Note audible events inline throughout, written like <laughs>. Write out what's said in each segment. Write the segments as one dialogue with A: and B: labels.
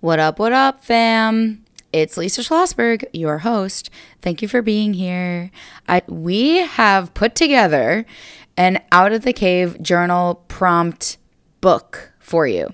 A: What up, what up, fam? It's Lisa Schlosberg, your host. Thank you for being here. I, we have put together an Out of the Cave journal prompt book for you.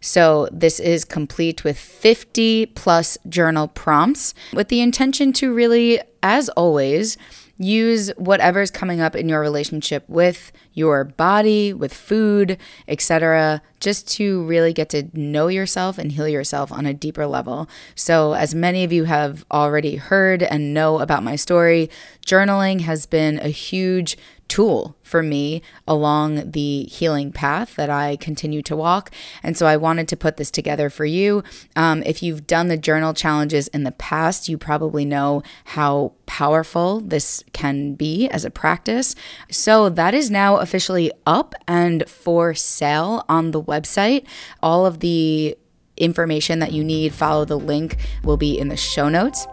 A: So, this is complete with 50 plus journal prompts with the intention to really, as always, use whatever's coming up in your relationship with your body, with food, etc., just to really get to know yourself and heal yourself on a deeper level. So, as many of you have already heard and know about my story, journaling has been a huge tool for me along the healing path that I continue to walk. And so I wanted to put this together for you. Um, if you've done the journal challenges in the past, you probably know how powerful this can be as a practice. So that is now officially up and for sale on the website. All of the information that you need, follow the link, will be in the show notes.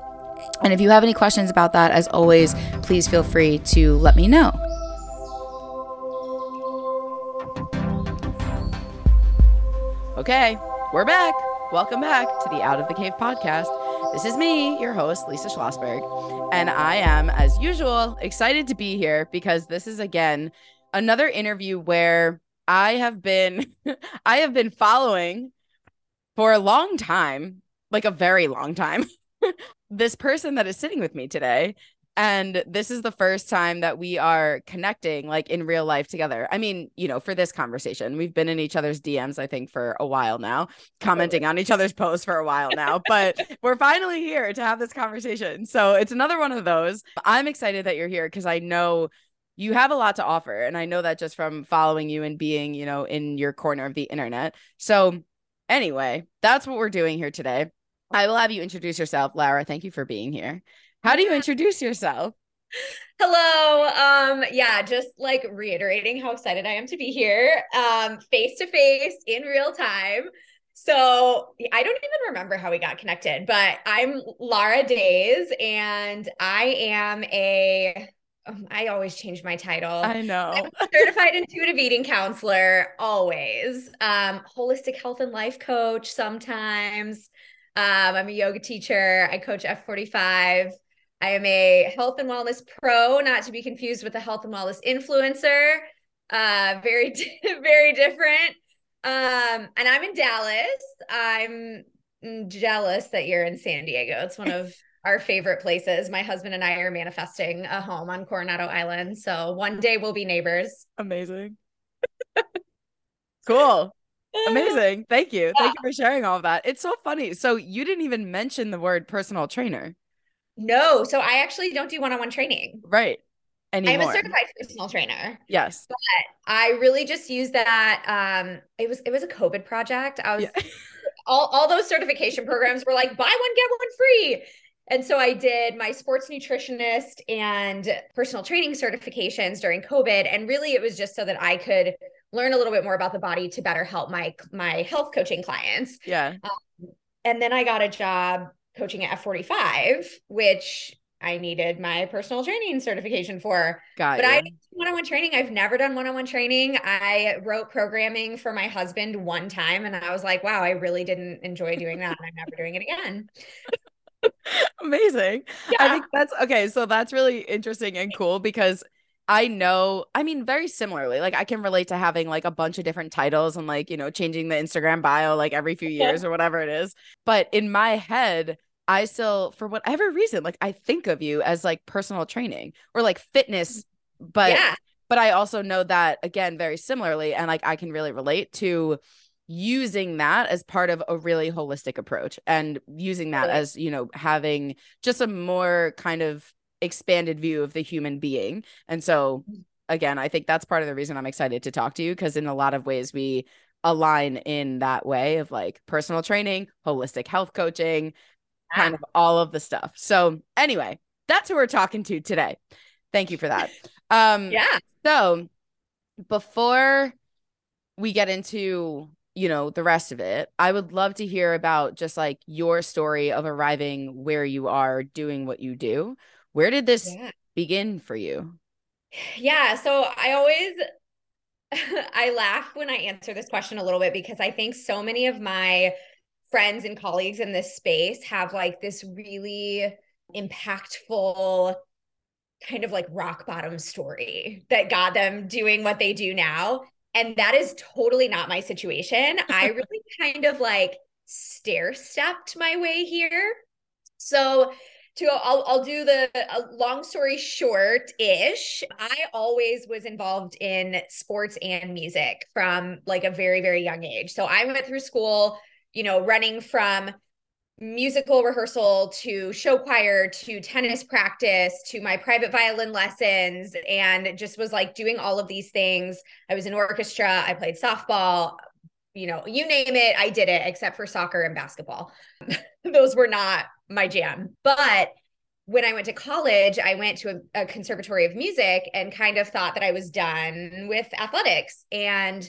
A: And if you have any questions about that, as always, please feel free to let me know. Okay, we're back. Welcome back to the Out of the Cave podcast. This is me, your host, Lisa Schlosberg. And I am, as usual, excited to be here because this is again another interview where I have been <laughs> I have been following for a long time, like a very long time, <laughs> this person that is sitting with me today. And this is the first time that we are connecting like in real life together. I mean you know for this conversation we've been in each other's dms i think for a while now commenting on each other's posts for a while now <laughs> but we're finally here to have this conversation. So it's another one of those. I'm excited that you're here because i know you have a lot to offer and i know that just from following you and being you know in your corner of the internet so anyway that's what we're doing here today i will have you introduce yourself Lara thank you for being here how do you introduce yourself?
B: Hello. Um, yeah, just like reiterating how excited I am to be here. Um, face to face in real time. So I don't even remember how we got connected, but I'm Lara Days and I am a I always change my title.
A: I know. I'm
B: certified intuitive eating counselor, always. Um, holistic health and life coach sometimes. Um, I'm a yoga teacher. I coach F45. I am a health and wellness pro, not to be confused with a health and wellness influencer. Uh, very, <laughs> very different. Um, and I'm in Dallas. I'm jealous that you're in San Diego. It's one of <laughs> our favorite places. My husband and I are manifesting a home on Coronado Island. So one day we'll be neighbors.
A: Amazing. <laughs> cool. Amazing. Thank you. Thank you for sharing all of that. It's so funny. So you didn't even mention the word personal trainer.
B: No, so I actually don't do one-on-one training.
A: Right. Anymore.
B: I'm a certified personal trainer.
A: Yes.
B: But I really just use that. Um, it was it was a COVID project. I was yeah. <laughs> all, all those certification programs were like buy one, get one free. And so I did my sports nutritionist and personal training certifications during COVID. And really it was just so that I could learn a little bit more about the body to better help my my health coaching clients.
A: Yeah. Um,
B: and then I got a job coaching at F45, which I needed my personal training certification for.
A: Got
B: but
A: you.
B: I one-on-one training. I've never done one-on-one training. I wrote programming for my husband one time and I was like, wow, I really didn't enjoy doing that. I'm never doing it again. <laughs>
A: Amazing. Yeah. I think that's okay. So that's really interesting and cool because I know, I mean, very similarly, like I can relate to having like a bunch of different titles and like, you know, changing the Instagram bio like every few years or whatever it is. But in my head, I still, for whatever reason, like I think of you as like personal training or like fitness, but yeah. but I also know that again, very similarly, and like I can really relate to using that as part of a really holistic approach and using that as, you know, having just a more kind of expanded view of the human being. And so again, I think that's part of the reason I'm excited to talk to you because in a lot of ways we align in that way of like personal training, holistic health coaching, kind of all of the stuff. So anyway, that's who we're talking to today. Thank you for that. Um <laughs>
B: yeah.
A: So before we get into you know the rest of it i would love to hear about just like your story of arriving where you are doing what you do where did this yeah. begin for you
B: yeah so i always <laughs> I laugh when I answer this question a little bit because I think so many of my friends and colleagues in this space have like this really impactful kind of like rock bottom story that got them doing what they do now. And that is totally not my situation. I <laughs> really kind of like stair stepped my way here. So to I'll, I'll do the long story short ish. I always was involved in sports and music from like a very, very young age. So I went through school, you know, running from musical rehearsal to show choir to tennis practice to my private violin lessons and just was like doing all of these things. I was in orchestra, I played softball, you know, you name it, I did it except for soccer and basketball. <laughs> Those were not my jam. But when I went to college, I went to a, a conservatory of music and kind of thought that I was done with athletics and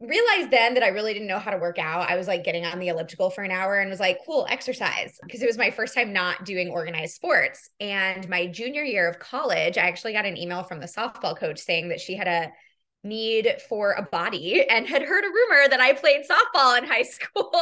B: realized then that I really didn't know how to work out. I was like getting on the elliptical for an hour and was like, cool, exercise. Because it was my first time not doing organized sports. And my junior year of college, I actually got an email from the softball coach saying that she had a need for a body and had heard a rumor that I played softball in high <laughs> school.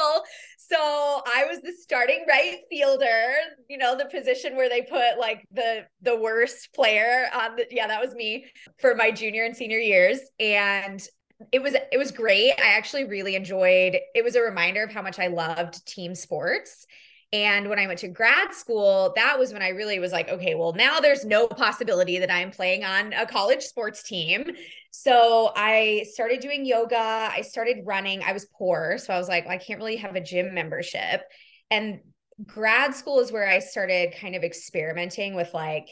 B: So I was the starting right fielder, you know, the position where they put like the the worst player on the yeah, that was me for my junior and senior years and it was it was great. I actually really enjoyed. It was a reminder of how much I loved team sports. And when I went to grad school, that was when I really was like, okay, well, now there's no possibility that I'm playing on a college sports team. So I started doing yoga. I started running. I was poor. So I was like, well, I can't really have a gym membership. And grad school is where I started kind of experimenting with like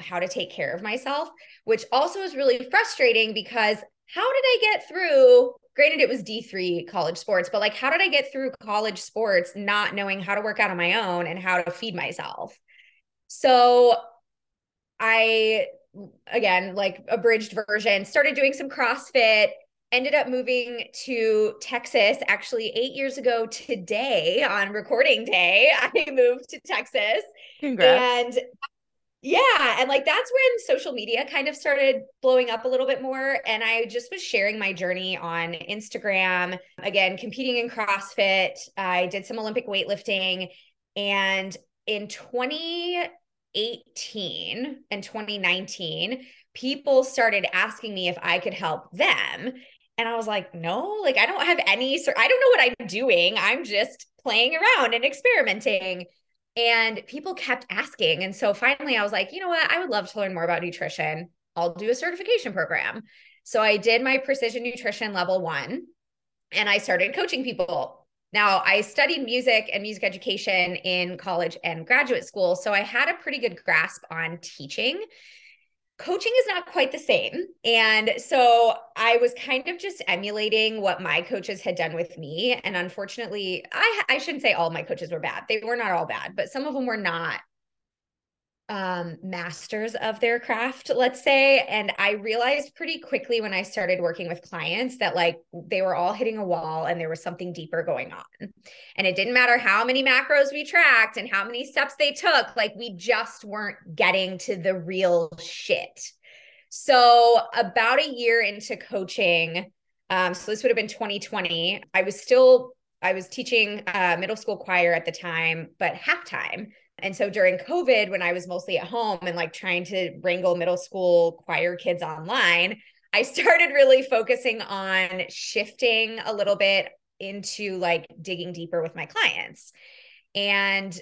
B: how to take care of myself, which also was really frustrating because how did I get through? Granted, it was D3 college sports, but like, how did I get through college sports not knowing how to work out on my own and how to feed myself? So I, again, like abridged version, started doing some CrossFit, ended up moving to Texas actually eight years ago today on recording day. <laughs> I moved to Texas. Congrats. And yeah. And like that's when social media kind of started blowing up a little bit more. And I just was sharing my journey on Instagram, again, competing in CrossFit. I did some Olympic weightlifting. And in 2018 and 2019, people started asking me if I could help them. And I was like, no, like I don't have any, I don't know what I'm doing. I'm just playing around and experimenting. And people kept asking. And so finally I was like, you know what? I would love to learn more about nutrition. I'll do a certification program. So I did my precision nutrition level one and I started coaching people. Now, I studied music and music education in college and graduate school. So I had a pretty good grasp on teaching coaching is not quite the same. And so I was kind of just emulating what my coaches had done with me. And unfortunately, I, I shouldn't say all my coaches were bad. They were not all bad, but some of them were not um, masters of their craft, let's say. And I realized pretty quickly when I started working with clients that like they were all hitting a wall and there was something deeper going on. And it didn't matter how many macros we tracked and how many steps they took, like we just weren't getting to the real shit. So, about a year into coaching, um, so this would have been 2020, I was still I was teaching uh, middle school choir at the time, but halftime. And so during COVID, when I was mostly at home and like trying to wrangle middle school choir kids online, I <laughs> started really focusing on shifting a little bit into like digging deeper with my clients. And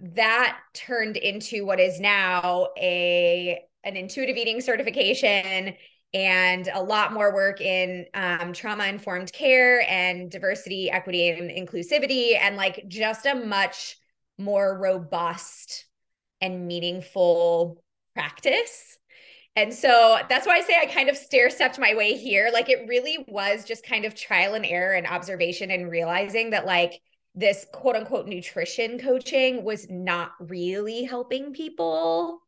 B: that turned into what is now a an intuitive eating certification and a lot more work in um, trauma informed care and diversity, equity, and inclusivity, and like just a much more robust and meaningful practice. And so that's why I say I kind of stair stepped my way here. Like it really was just kind of trial and error and observation and realizing that like this quote unquote nutrition coaching was not really helping people.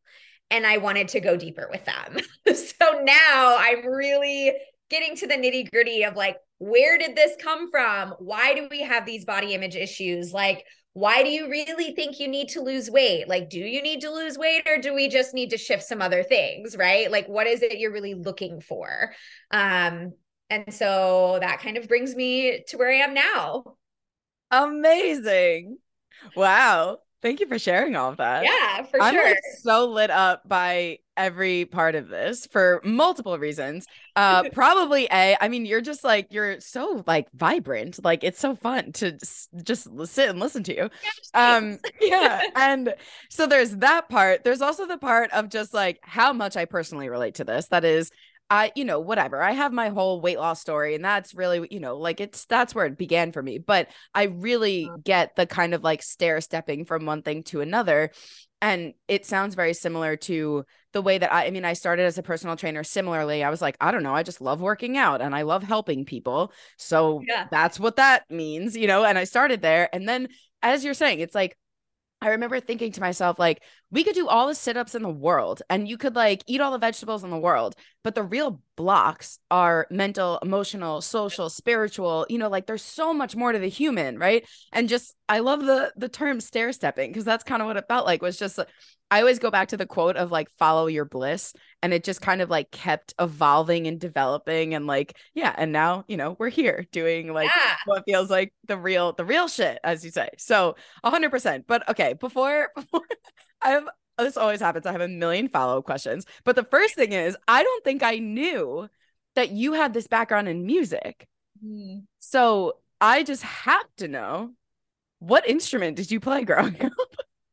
B: And I wanted to go deeper with them. <laughs> so now I'm really getting to the nitty gritty of like, where did this come from? Why do we have these body image issues? Like, why do you really think you need to lose weight? Like, do you need to lose weight or do we just need to shift some other things? Right. Like, what is it you're really looking for? Um, and so that kind of brings me to where I am now.
A: Amazing. Wow. Thank you for sharing all of that.
B: Yeah, for
A: I'm
B: sure.
A: like so lit up by every part of this for multiple reasons. Uh <laughs> probably a I mean you're just like you're so like vibrant. Like it's so fun to s- just sit and listen to you. Um <laughs> yeah, and so there's that part. There's also the part of just like how much I personally relate to this. That is I, you know, whatever. I have my whole weight loss story, and that's really, you know, like it's that's where it began for me. But I really
B: Uh.
A: get the kind of like stair stepping from one thing to another. And it sounds very similar to the way that I, I mean, I started as a personal trainer similarly. I was like, I don't know, I just love working out and I love helping people. So
B: Yeah.
A: that's what that means, you know, and I started there. And then, as you're saying, it's like, I remember thinking to myself, like, we could do all the sit ups in the world and you could like eat all the vegetables in the world, but the real blocks are mental, emotional, social, spiritual, you know, like there's so much more to the human, right? And just, I love the the term stair stepping because that's kind of what it felt like was just, I always go back to the quote of like, follow your bliss. And it just kind of like kept evolving and developing and like, yeah. And now, you know, we're here doing like
B: yeah.
A: what feels like the real, the real shit, as you say. So hundred percent. But okay, before <laughs> before I have this always happens. I have a million follow-up questions. But the first thing is, I don't think I knew that you had this background in music.
B: Mm.
A: So I just have to know what instrument did you play growing <laughs> up?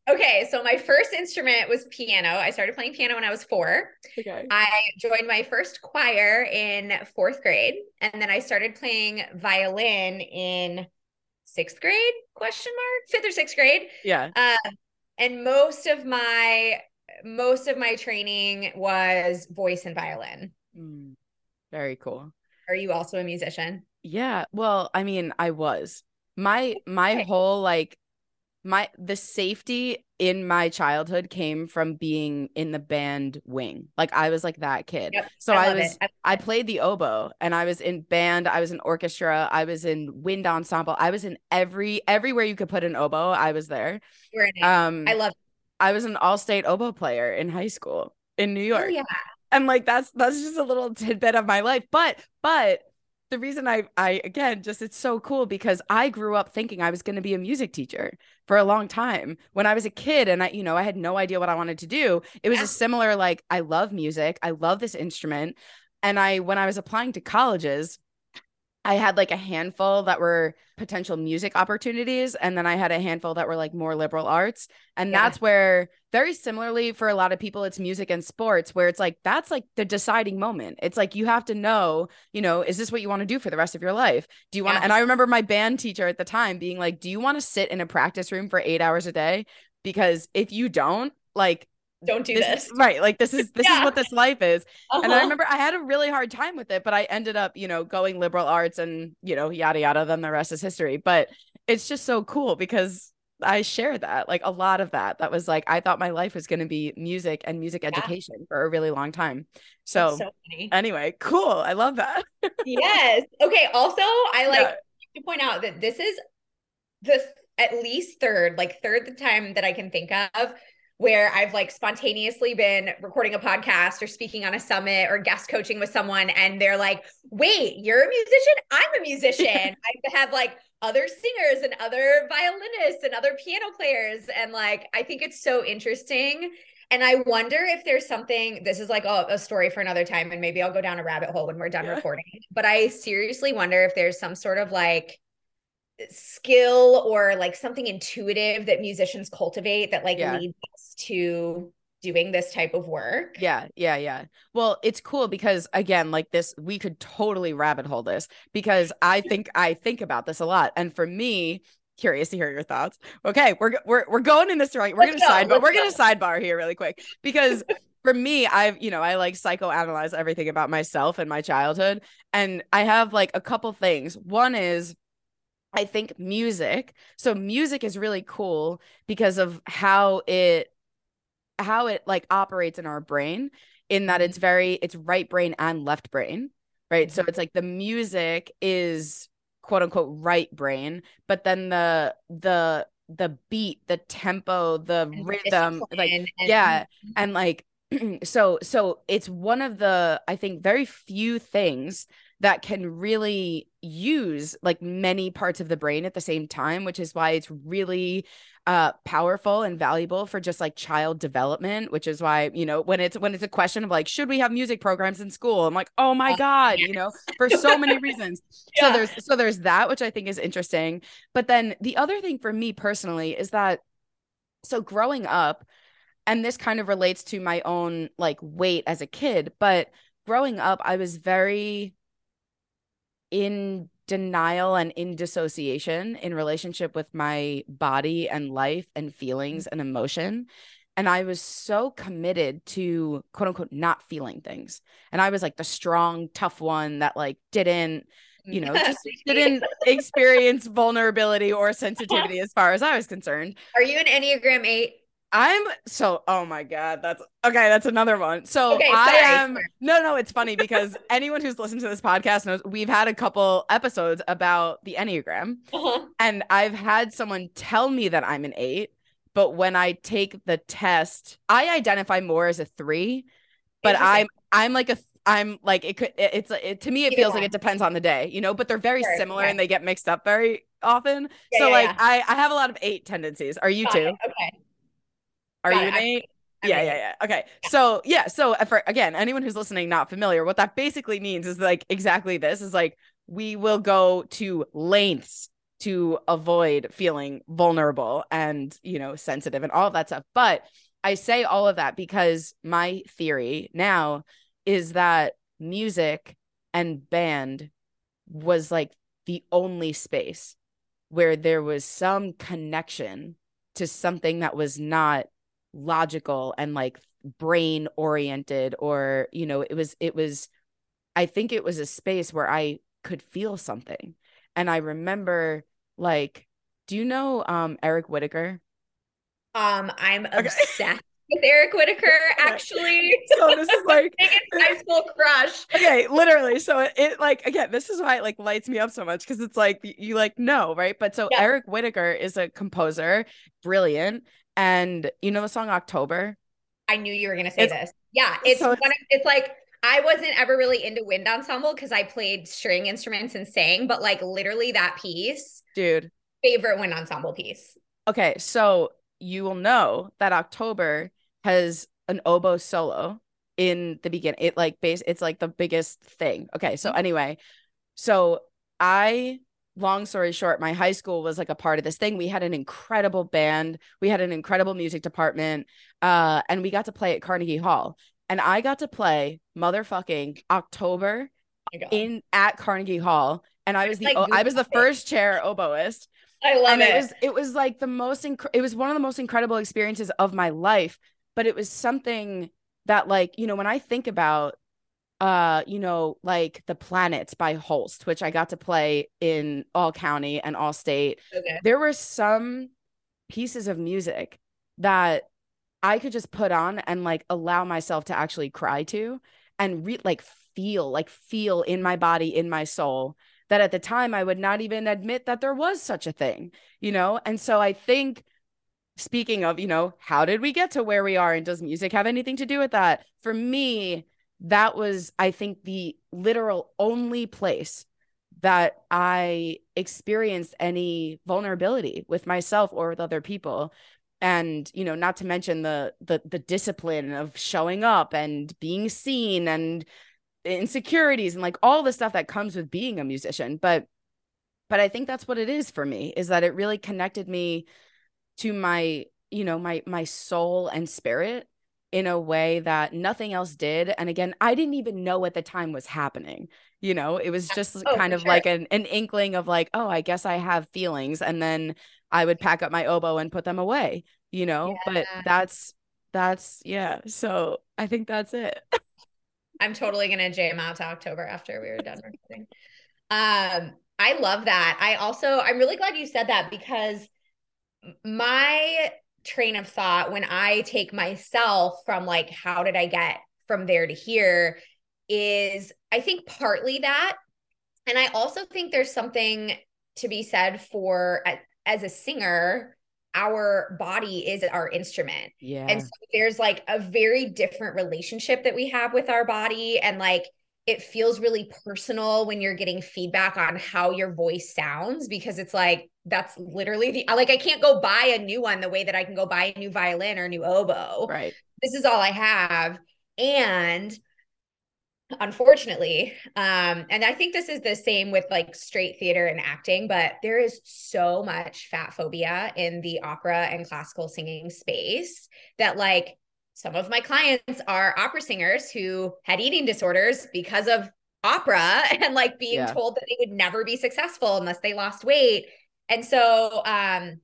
B: Okay, so my first instrument was piano. I started playing piano when I was four.
A: Okay.
B: I joined my first choir in fourth grade, and then I started playing violin in sixth grade? Question mark, fifth or sixth grade.
A: Yeah.
B: Um, and most of my most of my training was voice and violin.
A: Mm, very cool.
B: Are you also a musician?
A: Yeah. Well, I mean, I was. My my
B: Okay.
A: whole like my the safety in my childhood came from being in the band wing. Like I was like that kid.
B: Yep,
A: so I,
B: love
A: was.
B: I-
A: I played the oboe and I was in band, I was in orchestra, I was in wind ensemble. I was in every everywhere you could put an oboe, I was there.
B: we're in it.
A: Um
B: I love.
A: I was an all-state oboe player in high school in New
B: Oh
A: York
B: yeah,
A: and like that's that's just a little tidbit of my life but but the reason i i again just it's so cool because i grew up thinking i was going to be a music teacher for a long time. When i was a kid and i you know i had no idea what i wanted to do it was a similar like i love music i love this instrument and i when i was applying to colleges I had like a handful that were potential music opportunities, and then I had a handful that were like more liberal arts. And
B: Yeah.
A: that's where, very similarly, for a lot of people, it's music and sports, where it's like that's like the deciding moment. It's like you have to know, you know, is this what you want to do for the rest of your life? Do you want to?
B: Yeah.
A: And I remember my band teacher at the time being like, Do you want to sit in a practice room for eight hours a day? Because if you don't, like,
B: don't do
A: this
B: this.
A: right, like this is <laughs> this is what this life is. And I
B: Uh-huh.
A: remember I had a really hard time with it, but I ended up, you know, going liberal arts and, you know, yada yada, then the rest is history. But it's just so cool because I share that, like a lot of that. That was like I thought my life was going to be music and music education for a really long time. So,
B: so
A: anyway, cool. I love that. <laughs>
B: yes. Okay. Also, I like
A: Yeah.
B: to point out that this is the at least third, like third the time that I can think of where I've like spontaneously been recording a podcast or speaking on a summit or guest coaching with someone and they're like, wait, you're a musician? I'm a musician. <laughs> I have like other singers and other violinists and other piano players. And like, I think it's so interesting. And I wonder if there's something, this is like a, a story for another time, and maybe I'll go down a rabbit hole when we're done
A: Yeah.
B: recording. But I seriously wonder if there's some sort of like skill or like something intuitive that musicians cultivate that like
A: Yeah.
B: leads us to doing this type of work.
A: Yeah, yeah, yeah. Well, it's cool because again, like this, we could totally rabbit hole this because I think I think about this a lot. And for me, curious to hear your thoughts. Okay, we're we're we're going in this right. We're gonna
B: go,
A: sidebar.
B: let's
A: We're gonna sidebar here really quick because <laughs> for me, I've you know I like psychoanalyze everything about myself and my childhood, and I have like a couple things. One is. I think music. So music is really cool because of how it how it like operates in our brain in that
B: Mhm.
A: it's very it's right brain and left brain right so
B: Mhm.
A: it's like the music is quote unquote right brain but then the the the beat the tempo the
B: And
A: rhythm like
B: and-
A: yeah and like <clears throat> so so it's one of the i think very few things that can really use like many parts of the brain at the same time, which is why it's really uh powerful and valuable for just like child development which is why you know when it's when it's a question of like should we have music programs in school? I'm like oh my god you know for so many <laughs> reasons. Yeah. so there's so there's that which i think is interesting. But then the other thing for me personally is that so growing up and this kind of relates to my own like weight as a kid but growing up i was very in denial and in dissociation in relationship with my body and life and feelings mm-hmm. and emotion. And i was so committed to quote unquote not feeling things. And i was like the strong tough one that like didn't mm. you know <laughs> just didn't experience vulnerability or sensitivity <laughs> as far as i was concerned.
B: Are you an enneagram 8
A: I'm so oh my god, that's okay, that's another one. So okay, I am no no, it's funny because <laughs> anyone who's listened to this podcast knows we've had a couple episodes about the Enneagram. Uh-huh. And I've had someone tell me that I'm an 8, but when I take the test, I identify more as a 3, but I'm I'm like a I'm like it could it, it's it, to me it feels yeah. like it depends on the day, you know, but they're very sure, similar and they get mixed up very often. Yeah, so yeah, like I I have a lot of 8 tendencies. Are you
B: Got
A: too?
B: It. Okay.
A: Are you an eight? Yeah, yeah, yeah. Okay. So, yeah. So, uh, for again, anyone who's listening not familiar, what that basically means is like exactly this is like we will go to lengths to avoid feeling vulnerable and, you know, sensitive and all of that stuff. But I say all of that because my theory now is that music and band was like the only space where there was some connection to something that was not logical and like brain oriented or you know it was it was i think it was a space where i could feel something and i remember like do you know um eric whitacre
B: um i'm okay. obsessed with Eric Whitacre, <laughs> actually. <laughs>
A: so this is like <laughs>
B: high school crush.
A: Okay, literally. So it, it, like again, this is why it like lights me up so much because it's like you like know, right? But so yeah. Eric Whitacre is a composer, brilliant, and you know the song October?
B: I knew you were gonna say it's, this. Yeah, it's so it's, of, it's like I wasn't ever really into wind ensemble because I played string instruments and sang, but like literally that piece,
A: dude,
B: favorite wind ensemble piece.
A: Okay, so you will know that October has an oboe solo in the beginning. It like base it's like the biggest thing. Okay, so mm-hmm. anyway, so I long story short, my high school was like a part of this thing. We had an incredible band, we had an incredible music department, uh, and we got to play at Carnegie Hall. And I got to play motherfucking October oh in at Carnegie Hall, and I was the like I was the first chair oboist.
B: I love
A: and
B: it.
A: It was it was like the most inc- it was one of the most incredible experiences of my life. But it was something that like you know when I think about uh you know like the planets by holst which i got to play in all county and all state. Okay. there were some pieces of music that i could just put on and like allow myself to actually cry to and re- like feel like feel in my body in my soul that at the time i would not even admit that there was such a thing you know? And so i think speaking of you know how did we get to where we are and does music have anything to do with that? For me that was, I think, the literal only place that I experienced any vulnerability with myself or with other people. And, you know, not to mention the the the discipline of showing up and being seen and insecurities and like all the stuff that comes with being a musician. But but I think that's what it is for me, is that it really connected me to my, you know, my my soul and spirit in a way that nothing else did. And again, I didn't even know at the time was happening. You know, it was just oh, kind of sure. like an, an inkling of like, oh, I guess I have feelings. And then I would pack up my oboe and put them away, you know, yeah. but that's, that's, yeah. So I think that's it.
B: I'm totally going to jam out to October after we were done <laughs> recording. Um, I love that. I also, I'm really glad you said that because my train of thought when I take myself from like, how did I get from there to here is I think partly that. And I also think there's something to be said for as a singer, our body is our instrument.
A: Yeah.
B: And so there's like a very different relationship that we have with our body. And like, it feels really personal when you're getting feedback on how your voice sounds because it's like that's literally the like I can't go buy a new one the way that I can go buy a new violin or a new oboe.
A: Right.
B: This is all I have. And unfortunately um and i think this is the same with like straight theater and acting but there is so much fat phobia in the opera and classical singing space that like some of my clients are opera singers who had eating disorders because of opera <laughs> and like being yeah. told that they would never be successful unless they lost weight. And so um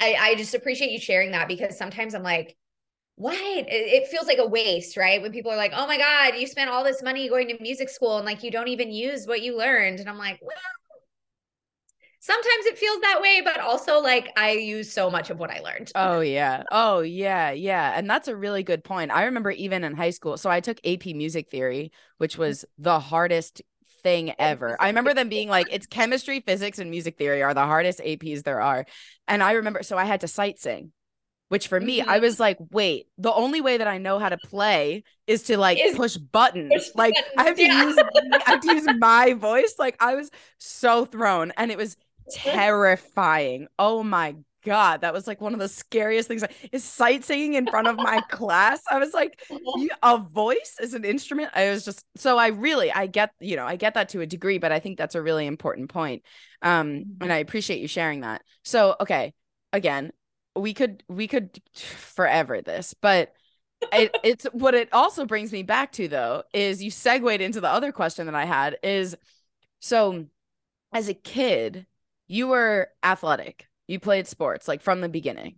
B: I, I just appreciate you sharing that because sometimes I'm like, what? It, it feels like a waste, right? When people are like, oh my God, you spent all this money going to music school and like you don't even use what you learned. And I'm like, well, sometimes it feels that way, but also like I use so much of what I learned.
A: Oh, <laughs> yeah. Oh, yeah. Yeah. And that's a really good point. I remember even in high school. So I took AP music theory, which was the hardest thing ever. I <laughs> remember them being like, it's <laughs> chemistry, physics, and music theory are the hardest APs there are. And I remember, so I had to sight sing which for me, mm-hmm. I was like, wait, the only way that I know how to play is to like is push buttons. Push like buttons. I have to yeah. use I have to use my voice. Like I was so thrown and it was terrifying. Oh my God, that was like one of the scariest things. Is sight singing in front of my <laughs> class? I was like, a voice is an instrument. I was just so I really I get you know I get that to a degree, but I think that's a really important point. Um, and I appreciate you sharing that. So okay, again, we could we could forever this, but it, it's what it also brings me back to though is you segued into the other question that I had is so as a kid you were athletic. You played sports like from the beginning.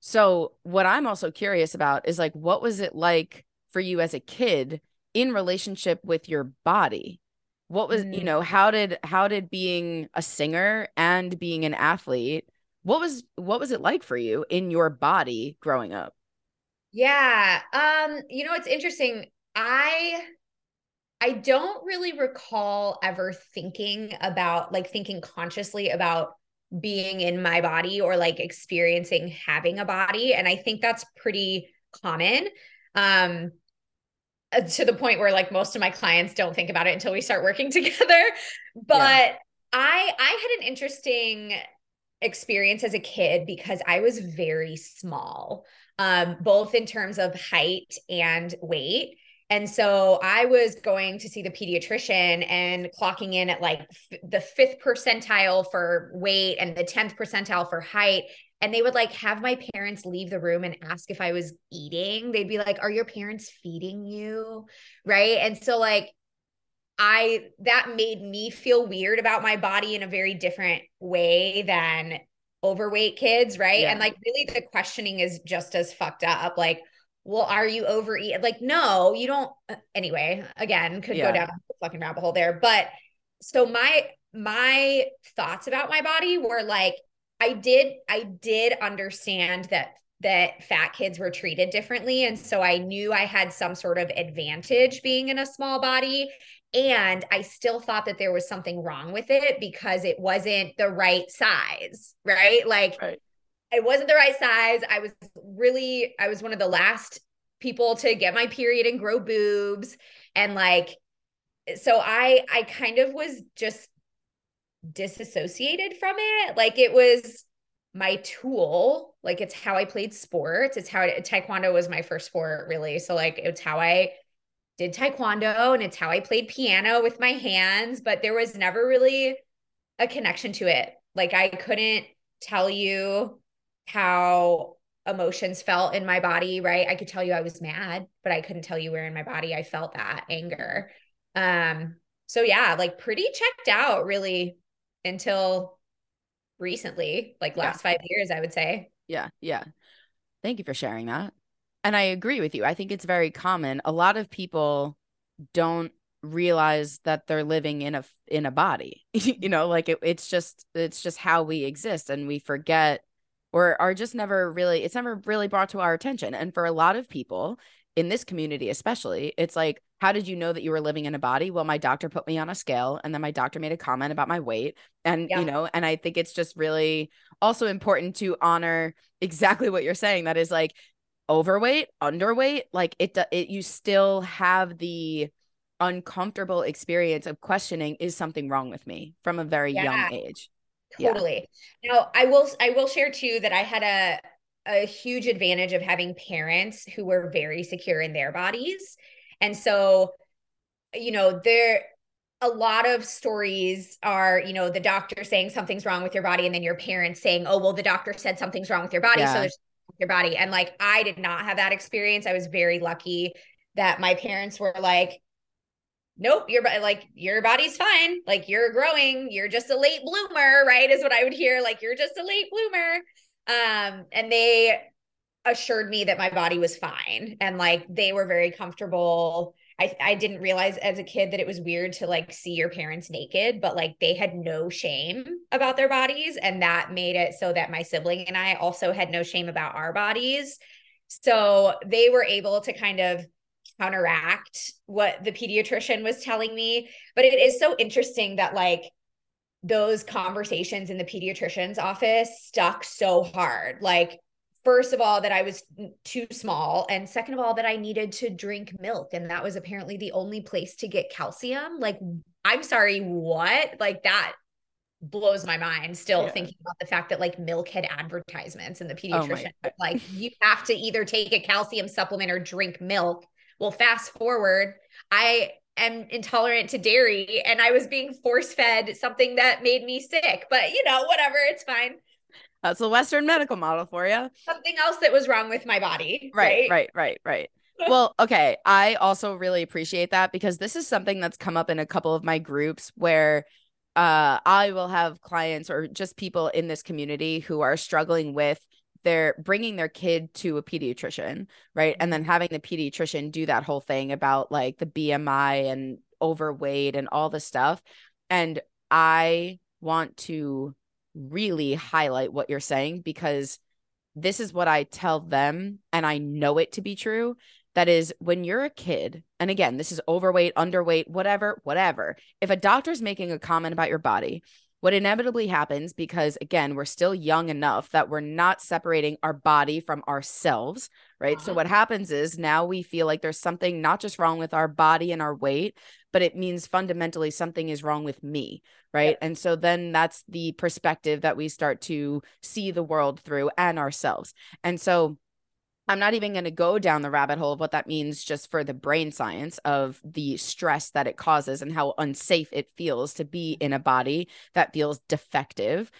A: So, what I'm also curious about is like, what was it like for you as a kid in relationship with your body? What was, mm. you know, how did, how did being a singer and being an athlete, what was, what was it like for you in your body growing up?
B: Yeah. Um, you know, it's interesting. I, I don't really recall ever thinking about like thinking consciously about being in my body or like experiencing having a body and I think that's pretty common. Um uh, to the point where like most of my clients don't think about it until we start working <laughs> together. But yeah. I I had an interesting experience as a kid because I was very small, um, both in terms of height and weight. And so I was going to see the pediatrician and clocking in at like f- the fifth percentile for weight and the 10th percentile for height. And they would like have my parents leave the room and ask if I was eating. They'd be like, Are your parents feeding you? Right. And so, like, I that made me feel weird about my body in a very different way than overweight kids. Right. Yeah. And like, really, the questioning is just as fucked up. Like, well, are you overeating? Like, no, you don't. Uh, anyway, again, could yeah. go down the fucking rabbit hole there. But so my my thoughts about my body were like, I did I did understand that that fat kids were treated differently, and so I knew I had some sort of advantage being in a small body. And I still thought that there was something wrong with it because it wasn't the right size, right? Like. Right it wasn't the right size. I was really, I was one of the last people to get my period and grow boobs. And like, so I, I kind of was just disassociated from it. Like it was my tool. Like it's how I played sports. It's how taekwondo was my first sport, really. So like it's how I did taekwondo and it's how I played piano with my hands, but there was never really a connection to it. Like I couldn't tell you how emotions felt in my body, right? I could tell you I was mad, but I couldn't tell you where in my body I felt that anger. Um so yeah, like pretty checked out really until recently, like last yeah. 5 years I would say.
A: Yeah, yeah. Thank you for sharing that. And I agree with you. I think it's very common. A lot of people don't realize that they're living in a in a body. <laughs> you know, like it, it's just it's just how we exist and we forget or are just never really it's never really brought to our attention and for a lot of people in this community especially it's like how did you know that you were living in a body well my doctor put me on a scale and then my doctor made a comment about my weight and yeah. you know and i think it's just really also important to honor exactly what you're saying that is like overweight underweight like it it you still have the uncomfortable experience of questioning is something wrong with me from a very
B: Yeah.
A: young age. Yeah.
B: Totally. Now, I will I will share too that I had a a huge advantage of having parents who were very secure in their bodies. And so, you know, there a lot of stories are, you know, the doctor saying something's wrong with your body and then your parents saying, "Oh, well the doctor said something's wrong with your body, so there's something wrong with your body." And like I did not have that experience. I was very lucky that my parents were like nope your like your body's fine. Like you're growing. You're just a late bloomer right is what i would hear. Like you're just a late bloomer. Um and they assured me that my body was fine. And like they were very comfortable. I i didn't realize as a kid that it was weird to like see your parents naked but like they had no shame about their bodies. And that made it so that my sibling and i also had no shame about our bodies. So they were able to kind of counteract what the pediatrician was telling me. But it is so interesting that like those conversations in the pediatrician's office stuck so hard. Like, first of all, that I was too small. And second of all, that I needed to drink milk. And that was apparently the only place to get calcium. Like, I'm sorry, what? Like, that blows my mind still
A: Yeah.
B: thinking about the fact that like milk had advertisements and the
A: Oh
B: pediatrician was like you have to either take a calcium supplement or drink milk well fast forward i am intolerant to dairy and i was being force fed something that made me sick but you know whatever it's fine
A: That's the Western medical model for you.
B: something else that was wrong with my body
A: Right, right, right, right. <laughs> well, okay. I also really appreciate that because this is something that's come up in a couple of my groups where uh I will have clients or just people in this community who are struggling with their bringing their kid to a pediatrician, right? And then mm-hmm. having the pediatrician do that whole thing about like the BMI and overweight and all the stuff. And I want to really highlight what you're saying because this is what I tell them, and I know it to be true. That is, when you're a kid, and again, this is overweight, underweight, whatever, whatever. If a doctor's making a comment about your body, what inevitably happens, because again, we're still young enough that we're not separating our body from ourselves, right? So,
B: Uh-huh.
A: what happens is now we feel like there's something not just wrong with our body and our weight, but it means fundamentally something is wrong with me, right? And so then that's the perspective that we start to see the world through and ourselves. And so I'm not even going to go down the rabbit hole of what that means just for the brain science of the stress that it causes and how unsafe it feels to be in a mm-hmm. body that feels defective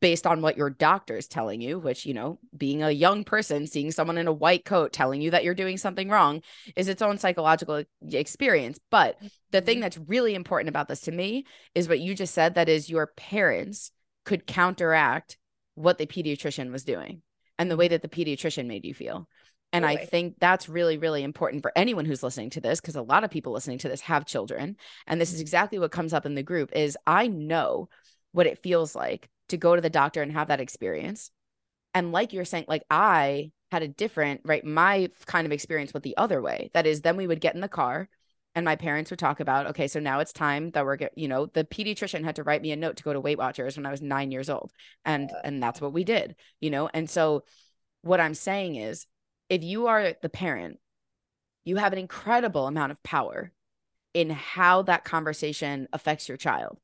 A: based on what your doctor is telling you, which, you know, being a young person, seeing someone in a white coat telling you that you're doing something wrong is its own psychological experience. But the thing mm-hmm. that's really important about this to me is what you just said that is your parents could counteract what the pediatrician was doing and the way that the pediatrician made you feel. And I think that's really, really important for anyone who's listening to this, because a lot of people listening to this have children. And this is mm-hmm. exactly what comes up in the group is I know what it feels like to go to the doctor and have that experience. And like you're saying, like I had a different, right? My kind of experience with the other way. That is, then we would get in the car and my parents would talk about, okay, so now it's time that we're get, you know, the pediatrician had to write me a note to go to Weight Watchers when I was nine years old. And and that's what we did, you know. And so what I'm saying is if you are the parent, you have an incredible amount of power in how that conversation affects your child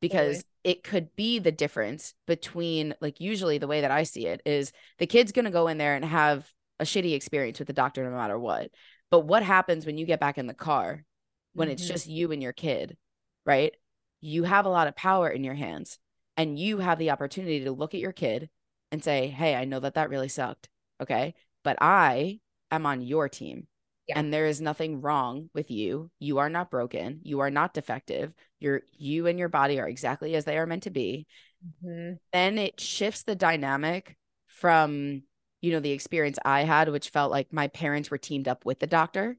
A: because it could be the difference between like usually the way that I see it is the kid's going to go in there and have a shitty experience with the doctor no matter what. But what happens when you get back in the car when it's
B: Mhm.
A: just you and your kid, right? You have a lot of power in your hands and you have the opportunity to look at your kid and say, Hey, I know that that really sucked. Okay. But I am on your team.
B: Yeah.
A: And there is nothing wrong with you. You are not broken. You are not defective. You're you and your body are exactly as they are meant to be.
B: Mhm.
A: Then it shifts the dynamic from, you know, the experience I had, which felt like my parents were teamed up with the doctor,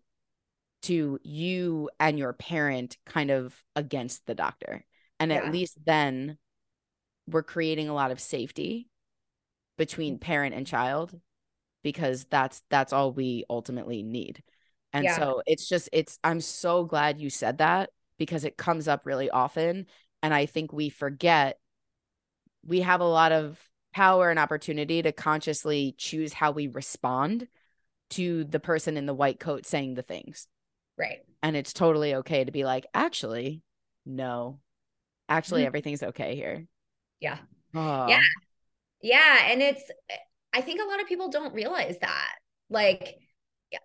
A: to you and your parent kind of against the doctor. And
B: Yeah.
A: at least then we're creating a lot of safety between mm. parent and child because that's that's all we ultimately need. And
B: Yeah.
A: so it's just it's I'm so glad you said that because it comes up really often and I think we forget we have a lot of power and opportunity to consciously choose how we respond to the person in the white coat saying the things.
B: Right.
A: And it's totally okay to be like, actually, no. Actually,
B: Mhm.
A: everything's okay here.
B: Yeah.
A: Oh,
B: Yeah. Yeah. And it's, I think a lot of people don't realize that. Like,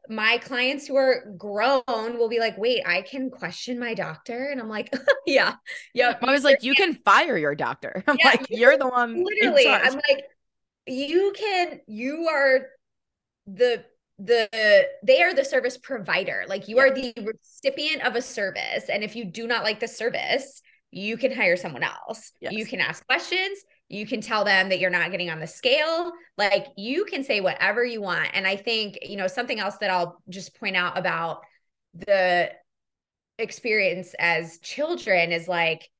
B: my clients who are grown will be like, wait, I can question my doctor. And I'm like, <laughs> yeah. Yeah.
A: I was like, you can fire your doctor. <laughs> I'm
B: Yeah,
A: like, you're the one.
B: literally i'm like you can you are the the they are the service provider like you
A: Yeah.
B: are the recipient of a service and if you do not like the service you can hire someone else you can ask questions you can tell them that you're not getting on the scale like you can say whatever you want and i think you know something else that i'll just point out about the experience as children is like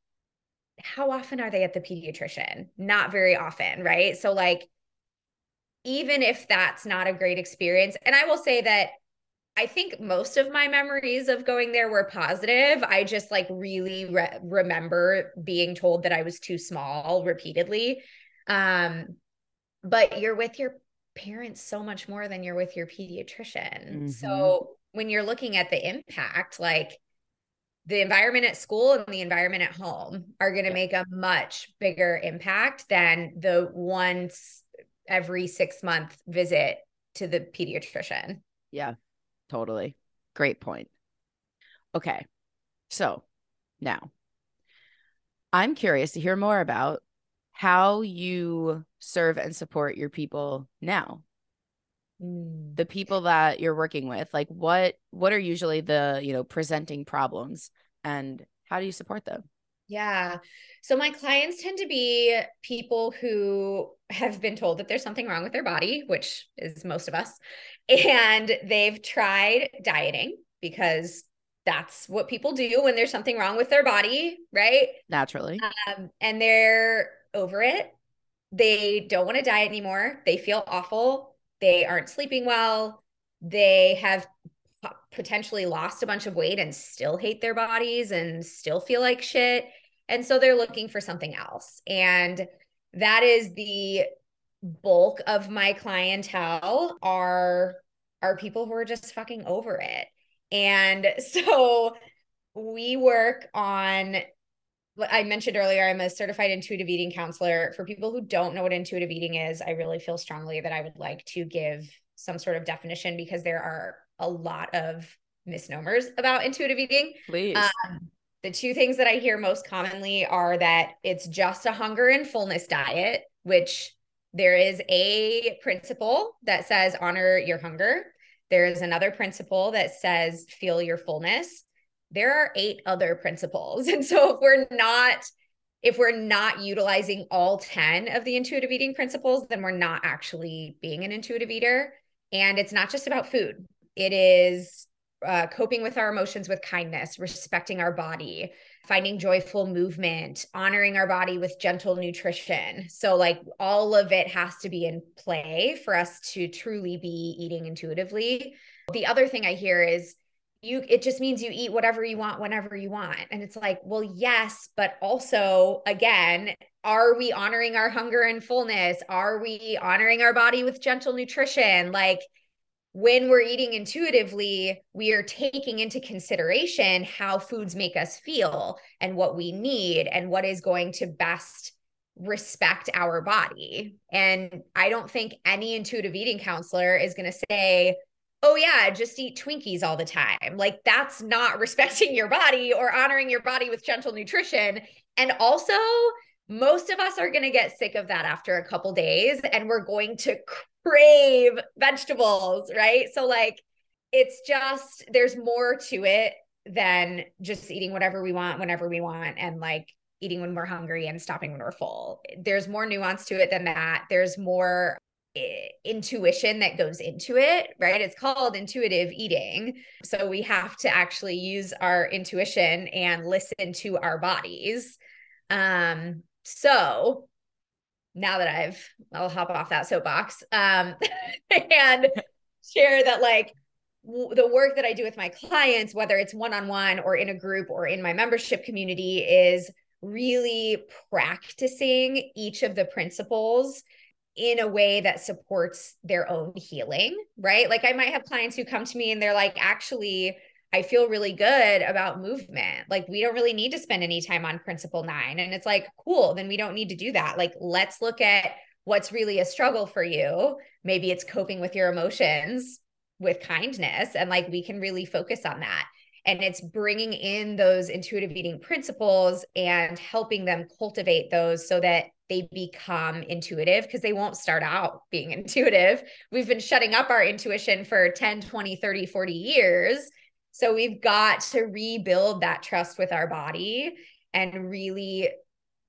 B: how often are they at the pediatrician? Not very often, right? So, like, even if that's not a great experience, and I will say that I think most of my memories of going there were positive. I just like really re- remember being told that I was too small repeatedly. Um, but you're with your parents so much more than you're with your pediatrician.
A: Mhm.
B: So when you're looking at the impact, like the environment at school and the environment at home are going to
A: Yeah.
B: make a much bigger impact than the once every six month visit to the pediatrician.
A: Yeah, totally. Great point. Okay. So now I'm curious to hear more about how you serve and support your people now. Mm. The people that you're working with, like what what are usually the, you know, presenting problems and how do you support them?
B: Yeah. So my clients tend to be people who have been told that there's something wrong with their body, which is most of us. <laughs> And they've tried dieting because that's what people do when there's something wrong with their body, right?
A: Naturally.
B: Um, and they're over it. They don't want to diet anymore. They feel awful. They aren't sleeping well. They have potentially lost a bunch of weight and still hate their bodies and still feel like shit. And so they're looking for something else. And that is the bulk of my clientele are are people who are just fucking over it. And <laughs> so we work on what I mentioned earlier, I'm a certified intuitive eating counselor. For people who don't know what intuitive eating is, I really feel strongly that I would like to give some sort of definition because there are a lot of misnomers about intuitive eating.
A: Please.
B: Um, the two things that I hear most commonly are that it's just a hunger and fullness diet, which there is a principle that says honor your hunger. There is another principle that says feel your fullness. There are eight other principles. <laughs> And so if we're not if we're not utilizing all 10 of the intuitive eating principles, then we're not actually being an intuitive eater. And it's not just about food. It is uh, coping with our emotions with kindness, respecting our body, finding joyful movement, honoring our body with gentle nutrition. So, like, all of it has to be in play for us to truly be eating intuitively. The other thing I hear is, you it just means you eat whatever you want whenever you want and it's like well yes but also again are we honoring our hunger and fullness are we honoring our body with gentle nutrition like when we're eating intuitively, we are taking into consideration how foods make us feel and what we need and what is going to best respect our body. And I don't think any intuitive eating counselor is going to say, oh, yeah, just eat Twinkies all the time. Like, that's not <laughs> respecting your body or honoring your body with gentle nutrition. And also, most of us are going to get sick of that after a couple days and we're going to crave vegetables, right? So, like, it's just there's more to it than just eating whatever we want whenever we want and like eating when we're hungry and stopping when we're full. There's more nuance to it than that. There's more eh, intuition that goes into it, right? It's called intuitive eating. So we have to actually use our intuition and listen to our bodies. Um, so now that I've, I'll hop off that soapbox um, <laughs> and share that like w- the work that I do with my clients, whether it's one on one or in a group or in my membership community, is really practicing each of the principles in a way that supports their own healing, right? Like I might have clients who come to me and they're like, actually, I feel really good about movement. Like, we don't really need to spend any time on principle nine. And it's like, cool, then we don't need to do that. Like, let's look at what's really a struggle for you. Maybe it's coping with your emotions with kindness. And like, we can really focus on that. And it's bringing in those intuitive eating principles and helping them cultivate those so that they become intuitive because they won't start out being <laughs> intuitive. We've been shutting up our intuition for 10, 20, 30, 40 years so we've got to rebuild that trust with our body and really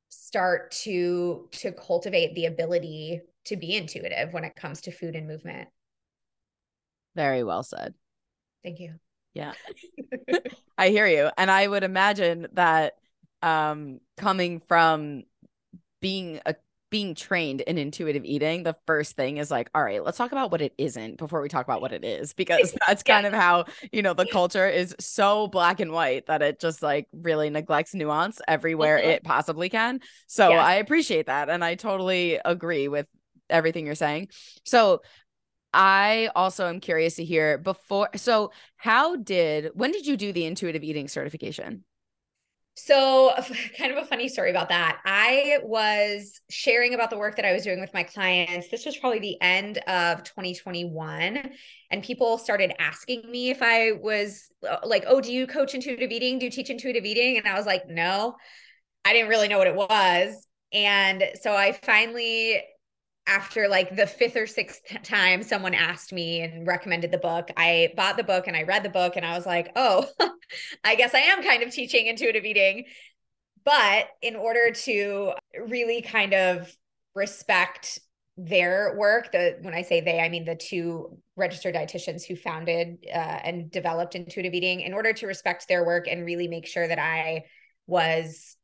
B: start to to cultivate the ability to be intuitive when it comes to food and movement.
A: Very well said.
B: Thank you.
A: Yeah. <laughs> I hear you. And I would imagine that um coming from being a being trained in intuitive eating, the first thing is like, all right, let's talk about what it isn't before we talk about what it is, because <laughs> that's kind of how, you know, the culture is so black and white that it just like really neglects nuance everywhere mm-hmm. it possibly can. So yes. I appreciate that. And I totally agree with everything you're saying. So I also am curious to hear before. So, how did, when did you do the intuitive eating certification?
B: So, <laughs> kind of a funny story about that. I was sharing about the work that I was doing with my clients. This was probably the end of 2021. And people started asking me if I was uh, like, oh, do you coach intuitive eating? Do you teach intuitive eating? And I was like, no, I didn't really know what it was. And so I finally after like the fifth or sixth time someone asked me and recommended the book, I bought the book and I read the book and I was like, oh, <laughs> I guess I am kind of teaching intuitive eating. But in order to really kind of respect their work, the when I say they, I mean the two registered dietitians who founded uh, and developed intuitive eating, in order to respect their work and really make sure that I was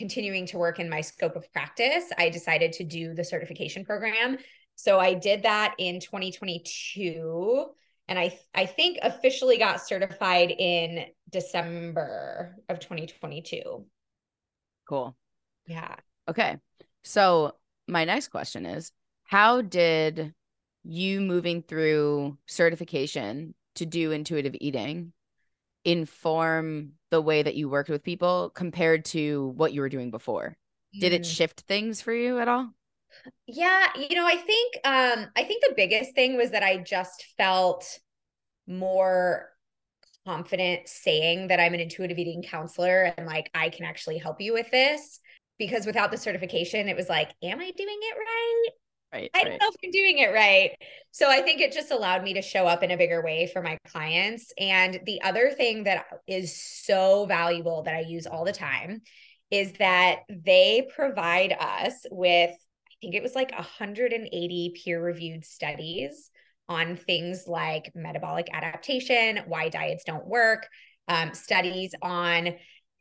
B: continuing to work in my scope of practice, I decided to do the certification program. So I did that in 2022 and I I think officially got certified in December of 2022.
A: Cool.
B: Yeah.
A: Okay. So my next question is how did you moving through certification to do intuitive eating inform the way that you worked with people compared to what you were doing before? Mm. Did it mm. shift things for you at all?
B: Yeah, you know, I think um I think the biggest thing was that I just felt more confident saying that I'm an intuitive eating counselor and like I can actually help you with this because without the certification it was like am I doing it right?
A: Right.
B: I
A: don't
B: know if I'm doing it right. So I think it just allowed me to show up in a bigger way for my clients. And the other thing that is so valuable that I use all the time is that they provide us with, I think it was like 180 peer reviewed studies on things like metabolic adaptation, why diets don't work, um, studies on,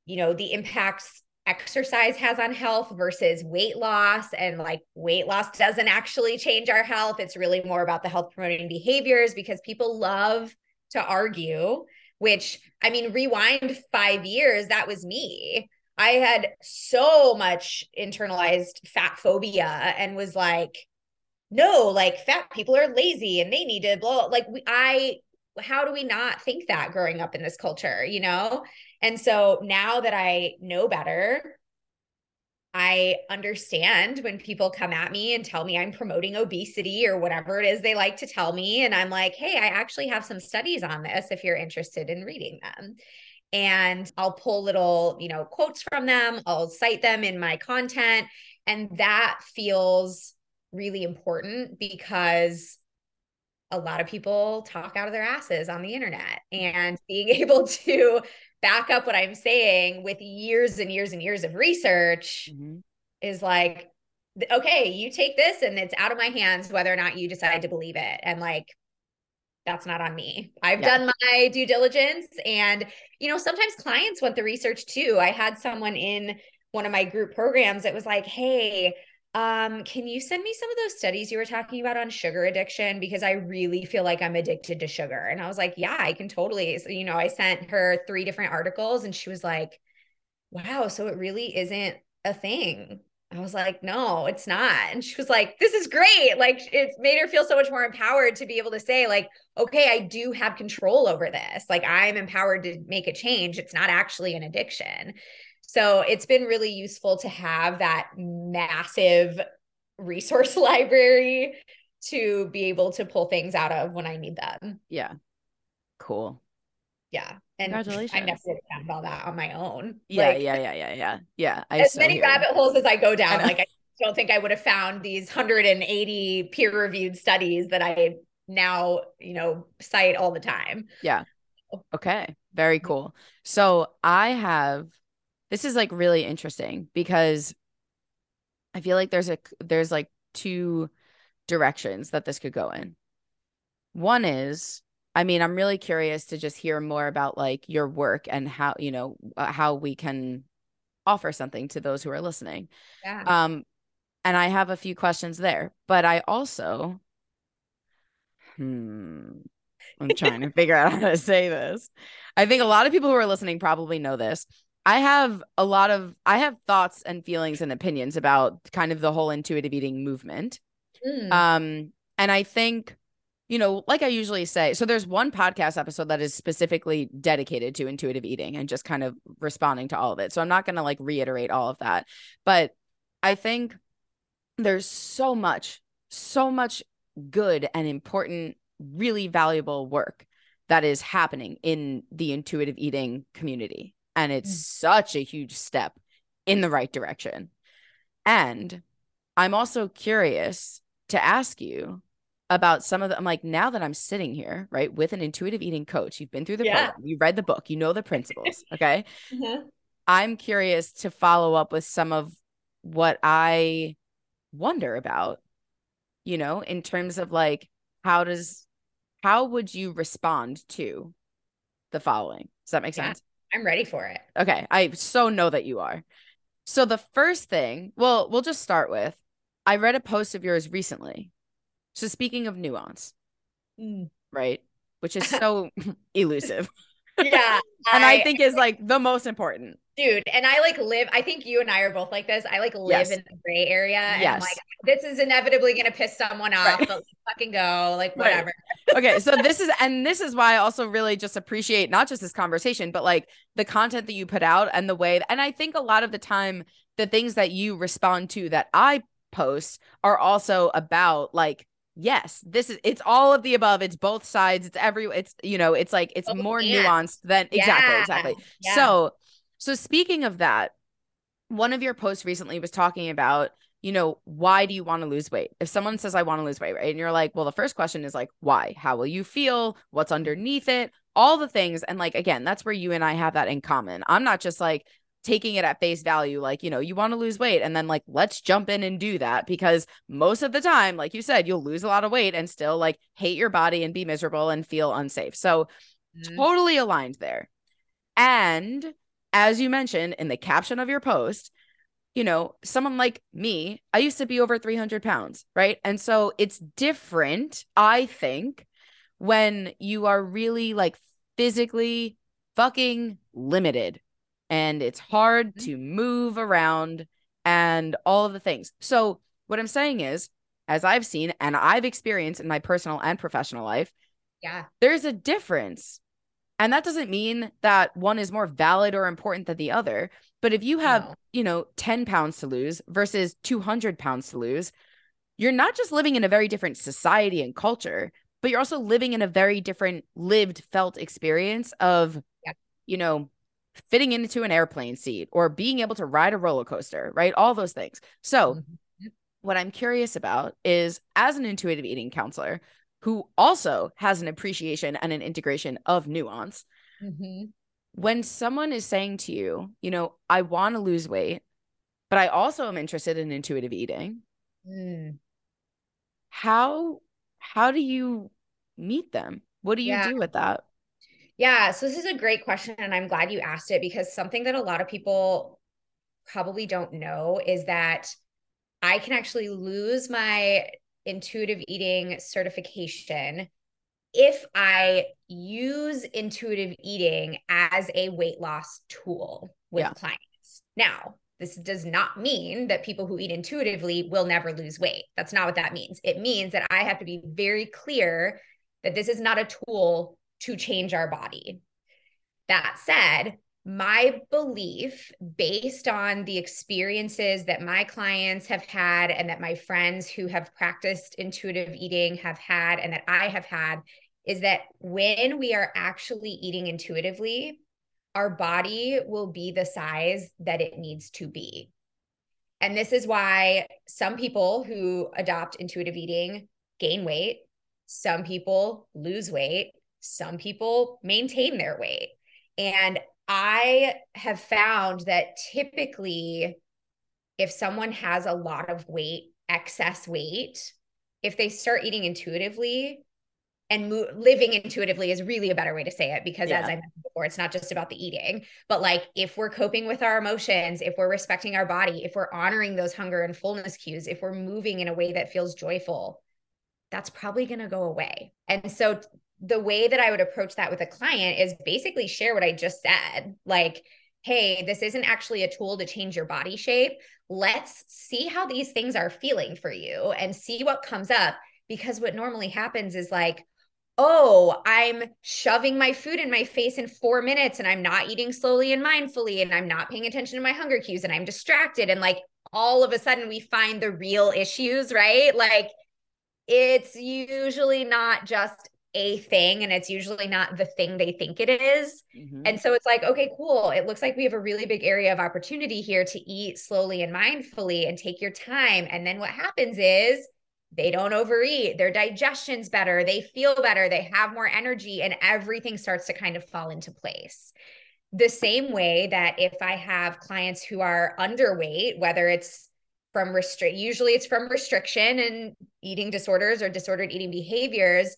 B: you know, the impacts exercise has on health versus weight loss and like weight loss doesn't actually change our health. It's really more about the health promoting behaviors because people love to argue which i mean rewind 5 years that was me. I had so much internalized fat phobia and was like no like fat people are lazy and they need to blow like we, i how do we not think that growing up in this culture you know and so now that I know better, I understand when people come at me and tell me I'm promoting obesity or whatever it is they like to tell me. And I'm like, hey, I actually have some studies on this if you're interested in reading them. And I'll pull little, you know, quotes from them, I'll cite them in my content. And that feels really important because a lot of people talk out of their asses on the internet and being <laughs> able to back up what I'm saying with years and years and years of research mm-hmm. is like, okay, you take this and it's out of my hands whether or not you decide to believe it. And like, that's not on me. I've yeah. done my due diligence. And, you know, sometimes clients want the research too. I had someone in one of my group programs that was like, hey, um, can you send me some of those studies you were talking about on sugar addiction? Because I really feel like I'm addicted to sugar. And I was like, yeah, I can totally. So, you know, I sent her three different articles and she was like, wow, so it really isn't a thing I was like, no, it's not. And she was like, this is great. Like it made her feel so much more empowered to be able to say, like, okay, I do have control over this. Like I'm empowered to make a change. It's not actually an addiction. So it's been really useful to have that massive resource <laughs> library to be able to pull things out of when I need them.
A: Yeah. Cool.
B: Yeah. And
A: Congratulations.
B: I never would have found all that on my own.
A: Yeah,
B: Like,
A: yeah, yeah, yeah, yeah. Yeah. I
B: as
A: so
B: many rabbit holes as I go down,
A: know.
B: like I don't think I would have found these 180 peer-reviewed studies that I now, you know, cite all the time. Yeah.
A: Okay. Very cool. So I have this is like really interesting because I feel like there's a there's like two directions that this could go in. One is I mean, I'm really curious to just hear more about like your work and how, you know, uh, how we can offer something to those who are listening.
B: Yeah.
A: Um, and I have a few questions there, but I also, hmm, I'm trying to figure out how to say this. I think a lot of people who are listening probably know this. I have a lot of, I have thoughts and feelings and opinions about kind of the whole intuitive eating movement.
B: Mm.
A: Um, and I think, you know, like I usually say, so there's one podcast episode that is specifically dedicated to intuitive eating and just kind of responding to all of it. So I'm not going to like reiterate all of that. But I think there's so much, so much good and important, really valuable work that is happening in the intuitive eating community. And it's
B: Mm.
A: such a huge step in the right direction. And I'm also curious to ask you about some of the, I'm like, now that I'm sitting here, right, with an intuitive eating coach, you've been through the
B: Yeah.
A: program, you read the book, you know the principles. <laughs> Okay.
B: Mhm.
A: I'm curious to follow up with some of what I wonder about, you know, in terms of like, how does, how would you respond to the following? Does that make
B: Yeah.
A: sense?
B: I'm ready for it.
A: Okay. I so know that you are. So the first thing, well, we'll just start with I read a post of yours recently. So speaking of nuance, mm. right? Which is <laughs> so <laughs> elusive.
B: Yeah. <laughs>
A: And I think is like the most important.
B: Dude, and I like live, I think you and I are both like this. I like live
A: Yes.
B: in the gray area. And I'm like, this is inevitably gonna piss someone off,
A: Right.
B: but let's fucking go. Like
A: Right.
B: whatever.
A: Okay, so this is and this is why I also really just appreciate not just this conversation, but like the content that you put out and the way and I think a lot of the time the things that you respond to that I post are also about like yes, this is it's all of the above, it's both sides, it's every it's you know, it's like it's
B: Both
A: more
B: and.
A: nuanced than exactly, exactly.
B: Yeah.
A: So so speaking of that, one of your posts recently was talking about you know, why do you want to lose weight? If someone says, I want to lose weight, right? And you're like, well, the first question is like, why? How will you feel? What's underneath it? All the things. And like, again, that's where you and I have that in common. I'm not just like taking it at face value, like, you know, you want to lose weight and then like, let's jump in and do that because most of the time, like you said, you'll lose a lot of weight and still like hate your body and be miserable and feel unsafe. So
B: Mhm.
A: totally aligned there. And as you mentioned in the caption of your post, you know, someone like me, I used to be over 300 pounds, right? And so it's different, I think, when you are really like physically fucking limited and it's hard
B: Mhm.
A: to move around and all of the things. So, what I'm saying is, as I've seen and I've experienced in my personal and professional life,
B: Yeah.
A: there's a difference. And that doesn't mean that one is more valid or important than the other. But if you have,
B: No.
A: you know, 10 pounds to lose versus 200 pounds to lose, you're not just living in a very different society and culture, but you're also living in a very different lived, felt experience of,
B: Yeah.
A: you know, fitting into an airplane seat or being able to ride a roller coaster, right? All those things. So,
B: Mhm.
A: what I'm curious about is as an intuitive eating counselor who also has an appreciation and an integration of nuance,
B: Mhm.
A: when someone is saying to you, you know, I want to lose weight, but I also am interested in intuitive eating,
B: Mm.
A: how how do you meet them? What do you
B: Yeah.
A: do with that?
B: Yeah, so this is a great question, and I'm glad you asked it because something that a lot of people probably don't know is that I can actually lose my intuitive eating certification if I use intuitive eating as a weight loss tool with
A: Yeah.
B: clients. Now, This does not mean that people who eat intuitively will never lose weight. That's not what that means. It means that I have to be very clear that this is not a tool to change our body. That said, my belief based on the experiences that my clients have had and that my friends who have practiced intuitive eating have had and that I have had is that when we are actually eating intuitively, our body will be the size that it needs to be. And this is why some people who adopt intuitive eating gain weight, some people lose weight, some people maintain their weight. And I have found that typically, if someone has a lot of weight, excess weight, if they start eating intuitively, and mo- living intuitively is really a better way to say it because yeah. as i mentioned before it's not just about the eating but like if we're coping with our emotions if we're respecting our body if we're honoring those hunger and fullness cues if we're moving in a way that feels joyful that's probably going to go away and so the way that i would approach that with a client is basically share what i just said like hey this isn't actually a tool to change your body shape let's see how these things are feeling for you and see what comes up because what normally happens is like oh, I'm shoving my food in my face in four minutes and I'm not eating slowly and mindfully and I'm not paying attention to my hunger cues and I'm distracted. And like all of a sudden we find the real issues, right? Like it's usually not just a thing and it's usually not the thing they think it is. Mm-hmm. And so it's like, okay, cool. It looks like we have a really big area of opportunity here to eat slowly and mindfully and take your time. And then what happens is, they don't overeat, their digestion's better, they feel better, they have more energy, and everything starts to kind of fall into place. The same way that if I have clients who are underweight, whether it's from restrict, usually it's from restriction and eating disorders or disordered eating behaviors,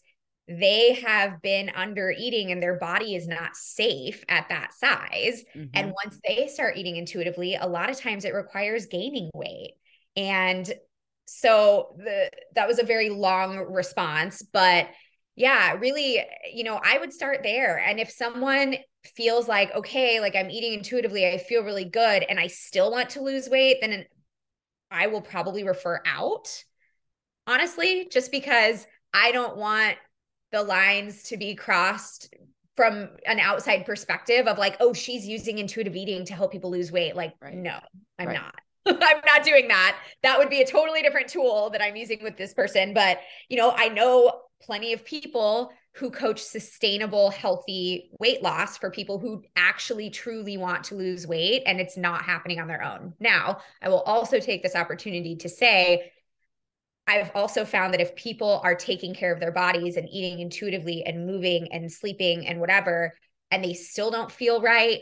B: they have been under eating and their body is not safe at that size. Mm-hmm. And once they start eating intuitively, a lot of times it requires gaining weight. And so the that was a very long response but yeah really you know i would start there and if someone feels like okay like i'm eating intuitively i feel really good and i still want to lose weight then i will probably refer out honestly just because i don't want the lines to be crossed from an outside perspective of like oh she's using intuitive eating to help people lose weight like right. no i'm right. not <laughs> I'm not doing that. That would be a totally different tool that I'm using with this person. But, you know, I know plenty of people who coach sustainable, healthy weight loss for people who actually truly want to lose weight and it's not happening on their own. Now, I will also take this opportunity to say, I've also found that if people are taking care of their bodies and eating intuitively and moving and sleeping and whatever, and they still don't feel right,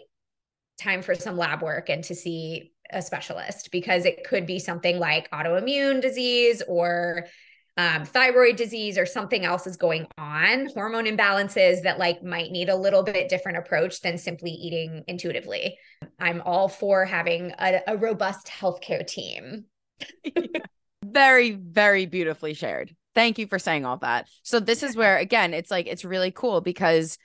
B: time for some lab work and to see a specialist because it could be something like autoimmune disease or um, thyroid disease or something else is going on, hormone imbalances that like might need a little bit different approach than simply eating intuitively. I'm all for having a, a robust healthcare team. <laughs>
A: very, very beautifully shared. Thank you for saying all that. So this is where again, it's like it's really cool because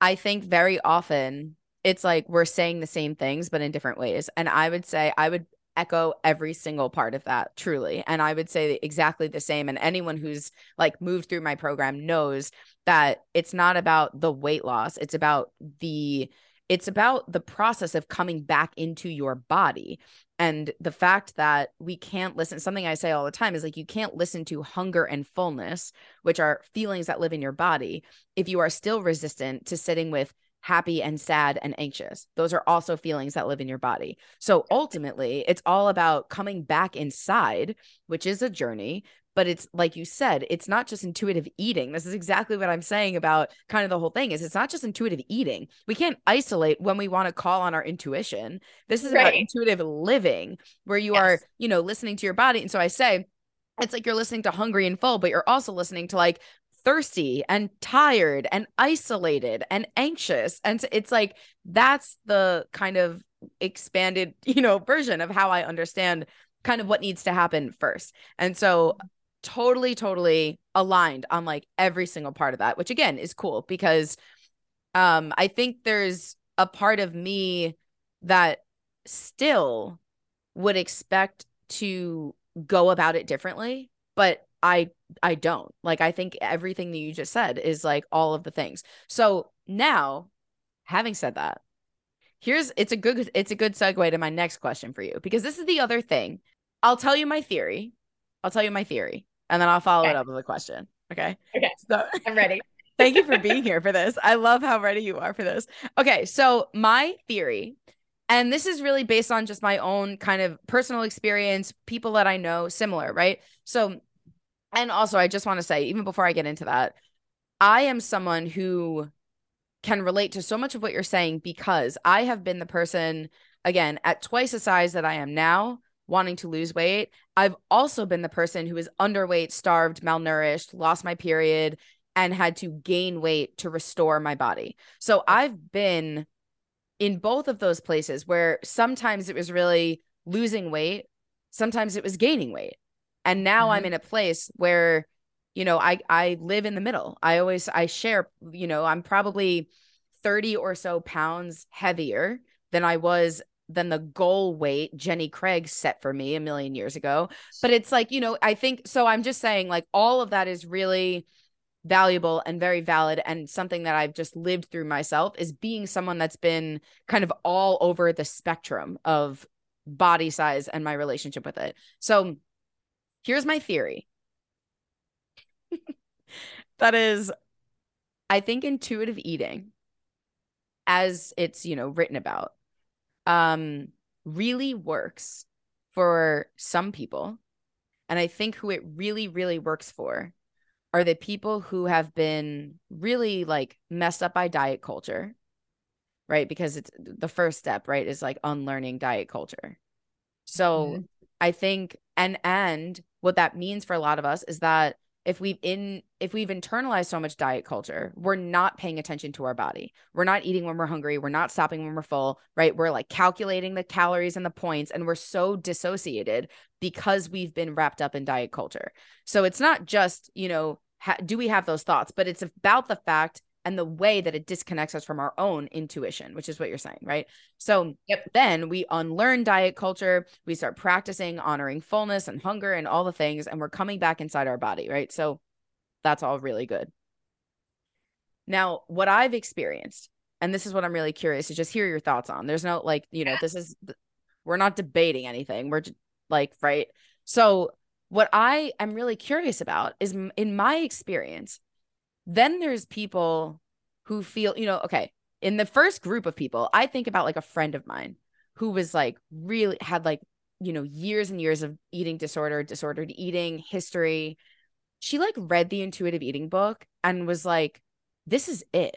A: I think very often it's like we're saying the same things but in different ways and i would say i would echo every single part of that truly and i would say exactly the same and anyone who's like moved through my program knows that it's not about the weight loss it's about the it's about the process of coming back into your body and the fact that we can't listen something i say all the time is like you can't listen to hunger and fullness which are feelings that live in your body if you are still resistant to sitting with happy and sad and anxious. Those are also feelings that live in your body. So ultimately, it's all about coming back inside, which is a journey. But it's like you said, it's not just intuitive eating. This is exactly what I'm saying about kind of the whole thing is it's not just intuitive eating. We can't isolate when we want to call on our intuition. This is right. about intuitive living where you yes. are, you know, listening to your body. And so I say, it's like you're listening to hungry and full but you're also listening to like thirsty and tired and isolated and anxious. And it's like that's the kind of expanded, <laughs> you know, version of how I understand kind of what needs to happen first. And so totally totally aligned on like every single part of that, which again is cool because um I think there's a part of me that still would expect to go about it differently, but I I don't. Like I think everything that you just said is like all of the things. So now, having said that, here's it's a good it's a good segue to my next question for you because this is the other thing. I'll tell you my theory. I'll tell you my theory and then I'll follow okay. it up with a question. Okay.
B: Okay. So I'm ready. <laughs>
A: thank you for being here for this. I love how ready you are for this. Okay. So my theory, and this is really based on just my own kind of personal experience, people that I know similar, right? So, and also I just want to say, even before I get into that, I am someone who can relate to so much of what you're saying because I have been the person, again, at twice the size that I am now, wanting to lose weight. I've also been the person who is underweight, starved, malnourished, lost my period, and had to gain weight to restore my body. So I've been in both of those places where sometimes it was really losing weight, sometimes it was gaining weight. And now mm-hmm. I'm in a place where you know i i live in the middle i always i share you know i'm probably 30 or so pounds heavier than i was than the goal weight jenny craig set for me a million years ago but it's like you know i think so i'm just saying like all of that is really valuable and very valid and something that I've just lived through myself is being someone that's been kind of all over the spectrum of body size and my relationship with it. So here's my theory <laughs> that is, I think intuitive eating, as it's, you know, written about, um, really works for some people. And I think who it really, really works for are the people who have been really like messed up by diet culture, right? Because it's the first step, right? Is like unlearning diet culture. So mm-hmm. I think, and, and what that means for a lot of us is that if we've in if we've internalized so much diet culture we're not paying attention to our body. We're not eating when we're hungry. We're not stopping when we're full right? We're like calculating the calories and the points and we're so dissociated because we've been wrapped up in diet culture. So it's not just you know ha- do we have those thoughts but it's about the fact and the way that it disconnects us from our own intuition, which is what you're saying, right? So yep. then we unlearn diet culture, we start practicing honoring fullness and hunger and all the things, and we're coming back inside our body, right? So that's all really good. Now, what I've experienced, and this is what I'm really curious to just hear your thoughts on. There's no like, you know, this is we're not debating anything. We're just, like, right? So what I am really curious about is in my experience, then there's people who feel, you know, okay, in the first group of people, I think about like a friend of mine who was like really had like, you know, years and years of eating disorder, disordered eating history. She like read the intuitive eating book and was like, this is it.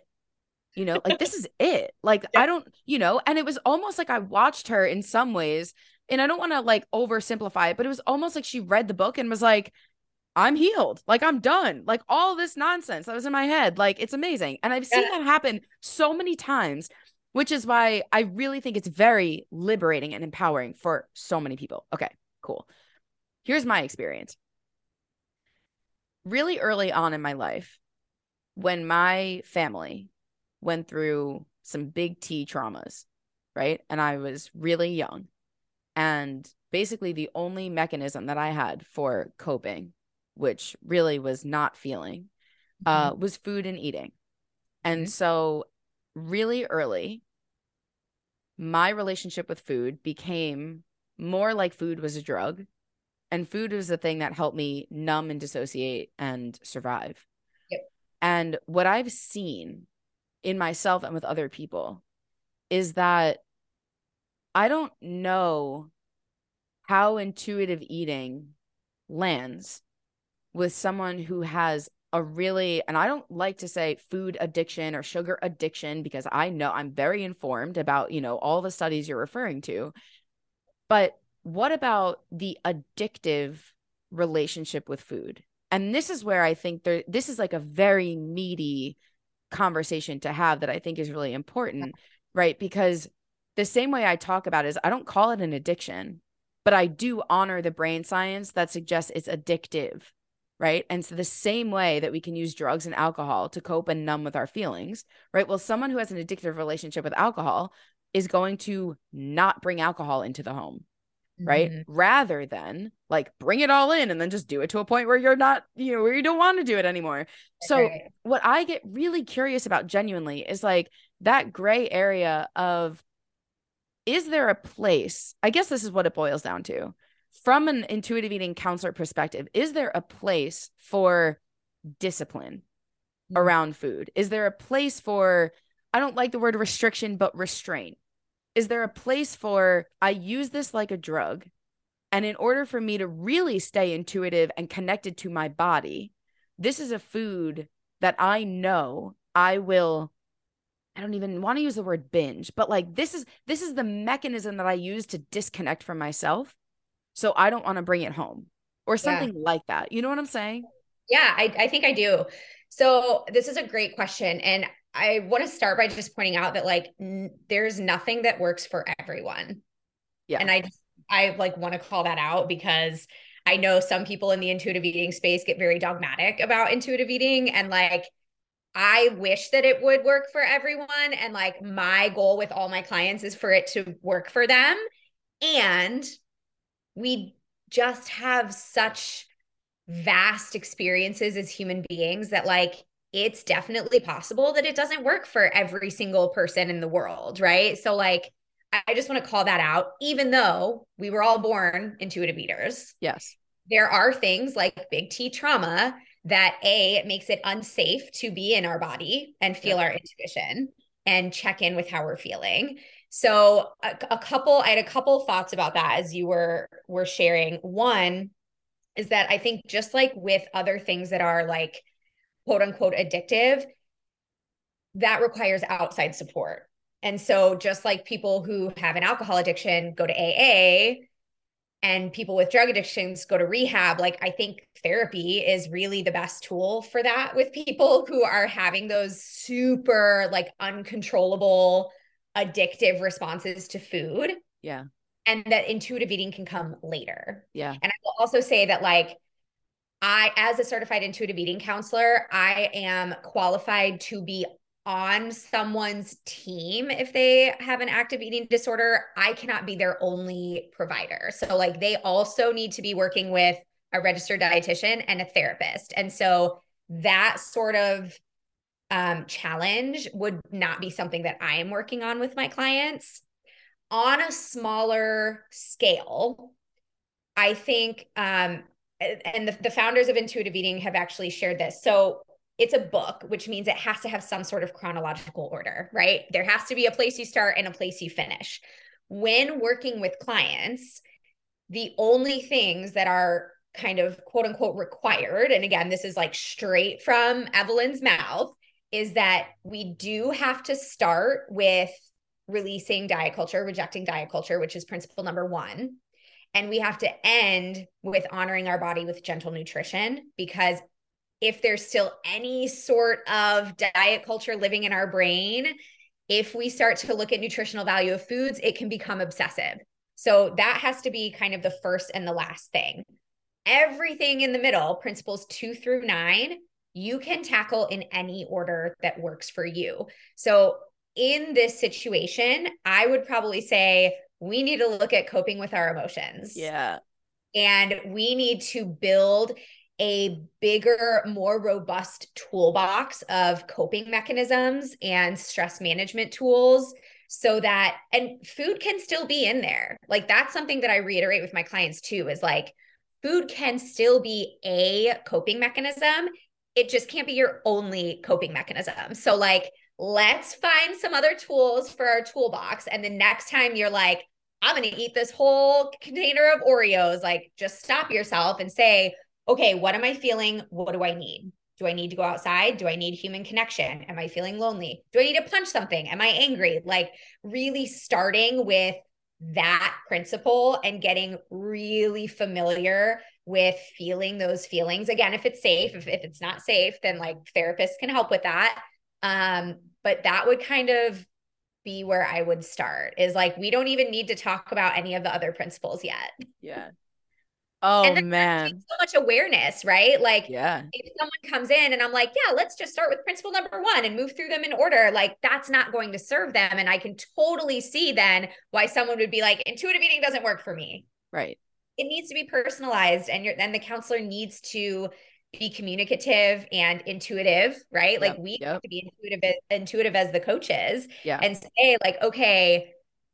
A: You know, like this <laughs> is it. Like yeah. I don't, you know, and it was almost like I watched her in some ways and I don't want to like oversimplify it, but it was almost like she read the book and was like, I'm healed. Like I'm done. Like all this nonsense that was in my head. Like it's amazing. And I've seen yeah. that happen so many times, which is why I really think it's very liberating and empowering for so many people. Okay, cool. Here's my experience. Really early on in my life, when my family went through some big T traumas, right? And I was really young. And basically, the only mechanism that I had for coping which really was not feeling, uh, mm-hmm. was food and eating. And mm-hmm. so, really early, my relationship with food became more like food was a drug, and food was the thing that helped me numb and dissociate and survive. Yep. And what I've seen in myself and with other people is that I don't know how intuitive eating lands with someone who has a really and I don't like to say food addiction or sugar addiction because I know I'm very informed about, you know, all the studies you're referring to. But what about the addictive relationship with food? And this is where I think there this is like a very meaty conversation to have that I think is really important, right? Because the same way I talk about is I don't call it an addiction, but I do honor the brain science that suggests it's addictive right? And so the same way that we can use drugs and alcohol to cope and numb with our feelings, right? Well, someone who has an addictive relationship with alcohol is going to not bring alcohol into the home right
B: Mm-hmm.
A: rather than like bring it all in and then just do it to a point where you're not you know where you don't want to do it anymore so what i get really curious about genuinely is like that gray area of is there a place i guess this is what it boils down to from an intuitive eating counselor perspective is there a place for discipline
B: Mhm.
A: around food is there a place for i don't like the word restriction but restraint is there a place for I use this like a drug? And in order for me to really stay intuitive and connected to my body, this is a food that I know I will I don't even want to use the word binge, but like this is this is the mechanism that I use to disconnect from myself. So I don't want to bring it home or something like that. You know what I'm saying?
B: Yeah, I, I think I do. So this is a great question. And I want to start by just pointing out that like n- there's nothing that works for everyone.
A: Yeah.
B: And I I like want to call that out because I know some people in the intuitive eating space get very dogmatic about intuitive eating and like I wish that it would work for everyone and like my goal with all my clients is for it to work for them and we just have such vast experiences as human beings that like it's definitely possible that it doesn't work for every single person in the world, right? So like I just want to call that out even though we were all born intuitive eaters.
A: Yes.
B: There are things like big T trauma that a it makes it unsafe to be in our body and feel our intuition and check in with how we're feeling. So a, a couple I had a couple thoughts about that as you were were sharing. One is that I think just like with other things that are like quote unquote addictive, that requires outside support. And so just like people who have an alcohol addiction go to AA and people with drug addictions go to rehab, like I think therapy is really the best tool for that with people who are having those super like uncontrollable addictive responses to food
A: Yeah.
B: and that intuitive eating can come later.
A: Yeah.
B: And I will also say that, like, I, as a certified intuitive eating counselor, I am qualified to be on someone's team if they have an active eating disorder. I cannot be their only provider. So, like, they also need to be working with a registered dietitian and a therapist. And so, that sort of um, challenge would not be something that I am working on with my clients on a smaller scale, I think, um, and the, the founders of intuitive eating have actually shared this. So it's a book, which means it has to have some sort of chronological order, right? There has to be a place you start and a place you finish. When working with clients, the only things that are kind of quote unquote required, and again, this is like straight from Evelyn's mouth, is that we do have to start with releasing diet culture, rejecting diet culture, which is principle number one. And we have to end with honoring our body with gentle nutrition because if there's still any sort of diet culture living in our brain, if we start to look at nutritional value of foods, it can become obsessive. So that has to be kind of the first and the last thing. Everything in the middle, principles two through nine, you can tackle in any order that works for you. So in this situation, I would probably say we need to look at coping with our emotions.
A: Yeah.
B: And we need to build a bigger, more robust toolbox of coping mechanisms and stress management tools so that, and food can still be in there. Like that's something that I reiterate with my clients too is like, food can still be a coping mechanism. It just can't be your only coping mechanism. So, like, let's find some other tools for our toolbox. And the next time you're like, I'm going to eat this whole container of Oreos, like, just stop yourself and say, okay, what am I feeling? What do I need? Do I need to go outside? Do I need human connection? Am I feeling lonely? Do I need to punch something? Am I angry? Like, really starting with that principle and getting really familiar with feeling those feelings. Again, if it's safe, if, if it's not safe, then like therapists can help with that. Um, but that would kind of be where I would start is like, we don't even need to talk about any of the other principles yet.
A: Yeah. Oh
B: and
A: man.
B: So much awareness, right? Like
A: yeah.
B: if someone comes in and I'm like, yeah, let's just start with principle number one and move through them in order, like that's not going to serve them. And I can totally see then why someone would be like, intuitive eating doesn't work for me.
A: Right.
B: It needs to be personalized and you're then the counselor needs to be communicative and intuitive, right? Yep, like we yep. have to be intuitive intuitive as the coaches
A: yeah.
B: and say like, okay,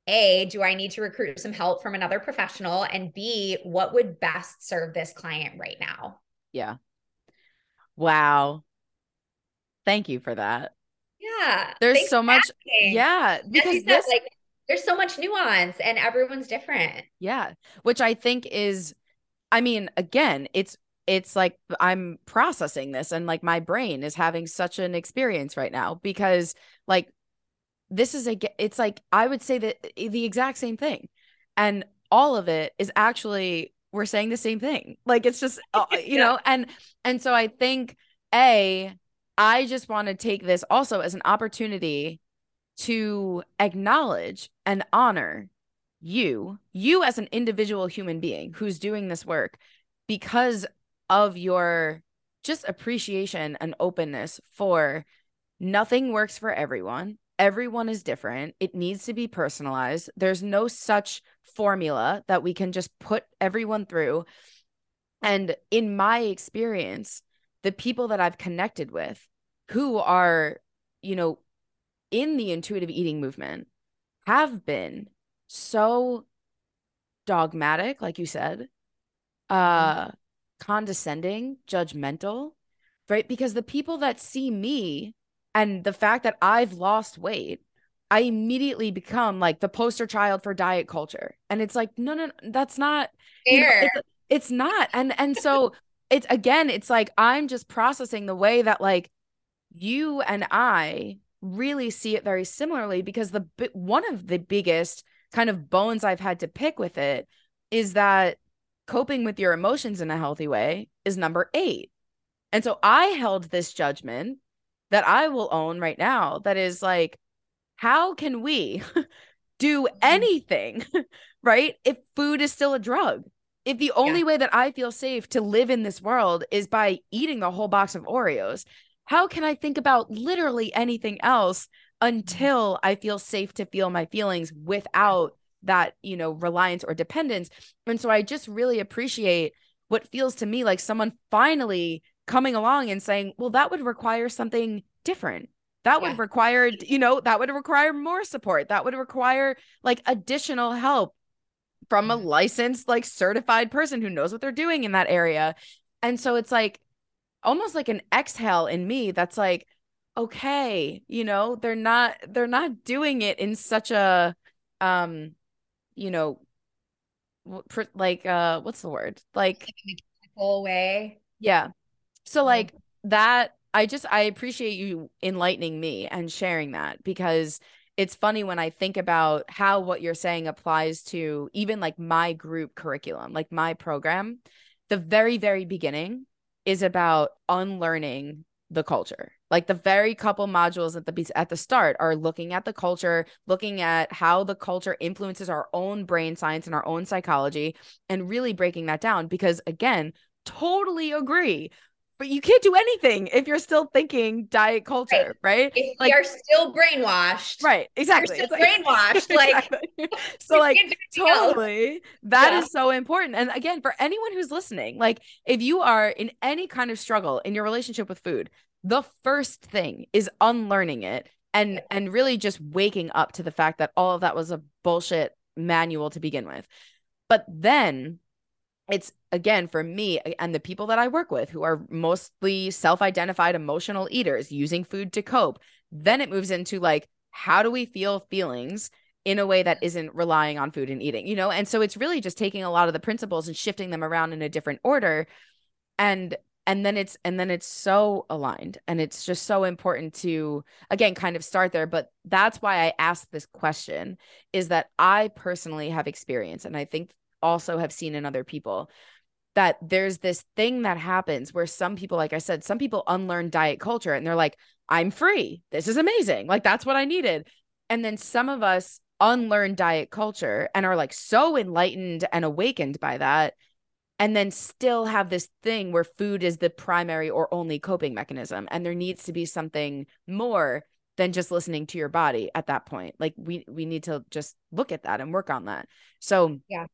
B: a, do I need to recruit some help from another professional? And B, what would best serve this client right now?
A: Yeah. Wow. Thank you for that.
B: Yeah.
A: There's so much. Asking. Yeah. Because this,
B: like, there's so much nuance and everyone's different.
A: Yeah. Which I think is, I mean, again, it's, it's like I'm processing this and like my brain is having such an experience right now because like this is a it's like i would say that the exact same thing and all of it is actually we're saying the same thing like it's just uh, <laughs> you yeah. know and and so i think a i just want to take this also as an opportunity to acknowledge and honor you you as an individual human being who's doing this work because of your just appreciation and openness for nothing works for everyone everyone is different. It needs to be personalized. There's no such formula that we can just put everyone through. And in my experience, the people that I've connected with who are, you know, in the intuitive eating movement have been so dogmatic, like you said, uh, condescending, judgmental, right? Because the people that see me and the fact that I've lost weight, I immediately become like the poster child for diet culture. And it's like, no, no, that's not you know, it's, it's not. And and so it's again, it's like I'm just processing the way that like you and I really see it very similarly because the one of the biggest kind of bones I've had to pick with it is that coping with your emotions in a healthy way is number 8. And so I held this judgment that I will own right now that is like, how can we <laughs> do mm-hmm. anything, <laughs> right? If food is still a drug, if the only yeah. way that I feel safe to live in this world is by eating the whole box of Oreos, how can I think about literally anything else mm-hmm. until I feel safe to feel my feelings without that, you know, reliance or dependence? And so I just really appreciate what feels to me like someone finally coming along and saying, well, that would require something different. That yeah. would require, you know, that would require more support. That would require like additional help from a licensed, like certified person who knows what they're doing in that area. And so it's like almost like an exhale in me that's like, okay, you know, they're not, they're not doing it in such a, um, you know, like, uh, what's the word? Like,
B: mechanical way.
A: Yeah so like that I just I appreciate you enlightening me and sharing that because it's funny when I think about how what you're saying applies to even like my group curriculum, like my program. The very very beginning is about unlearning the culture. Like the very couple modules at the at the start are looking at the culture, looking at how the culture influences our own brain science and our own psychology and really breaking that down because again, totally agree but you can't do anything if you're still thinking diet culture, right? right?
B: If like, you're still brainwashed.
A: Right. Exactly.
B: You're still <laughs> brainwashed. Like <laughs>
A: so like totally else. that yeah. is so important. And again, for anyone who's listening, like if you are in any kind of struggle in your relationship with food, the first thing is unlearning it and yeah. and really just waking up to the fact that all of that was a bullshit manual to begin with. But then it's again for me and the people that I work with who are mostly self identified emotional eaters using food to cope. Then it moves into like, how do we feel feelings in a way that isn't relying on food and eating, you know? And so it's really just taking a lot of the principles and shifting them around in a different order. And and then it's and then it's so aligned and it's just so important to again kind of start there but that's why i asked this question is that i personally have experience and i think also have seen in other people that there's this thing that happens where some people like i said some people unlearn diet culture and they're like i'm free. This is amazing. Like that's what i needed. And then some of us unlearn diet culture and are like so enlightened and awakened by that and then still have this thing where food is the primary or only coping mechanism and there needs to be something more than just listening to your body at that point. Like we we need to just look at that and work on that. So
B: yeah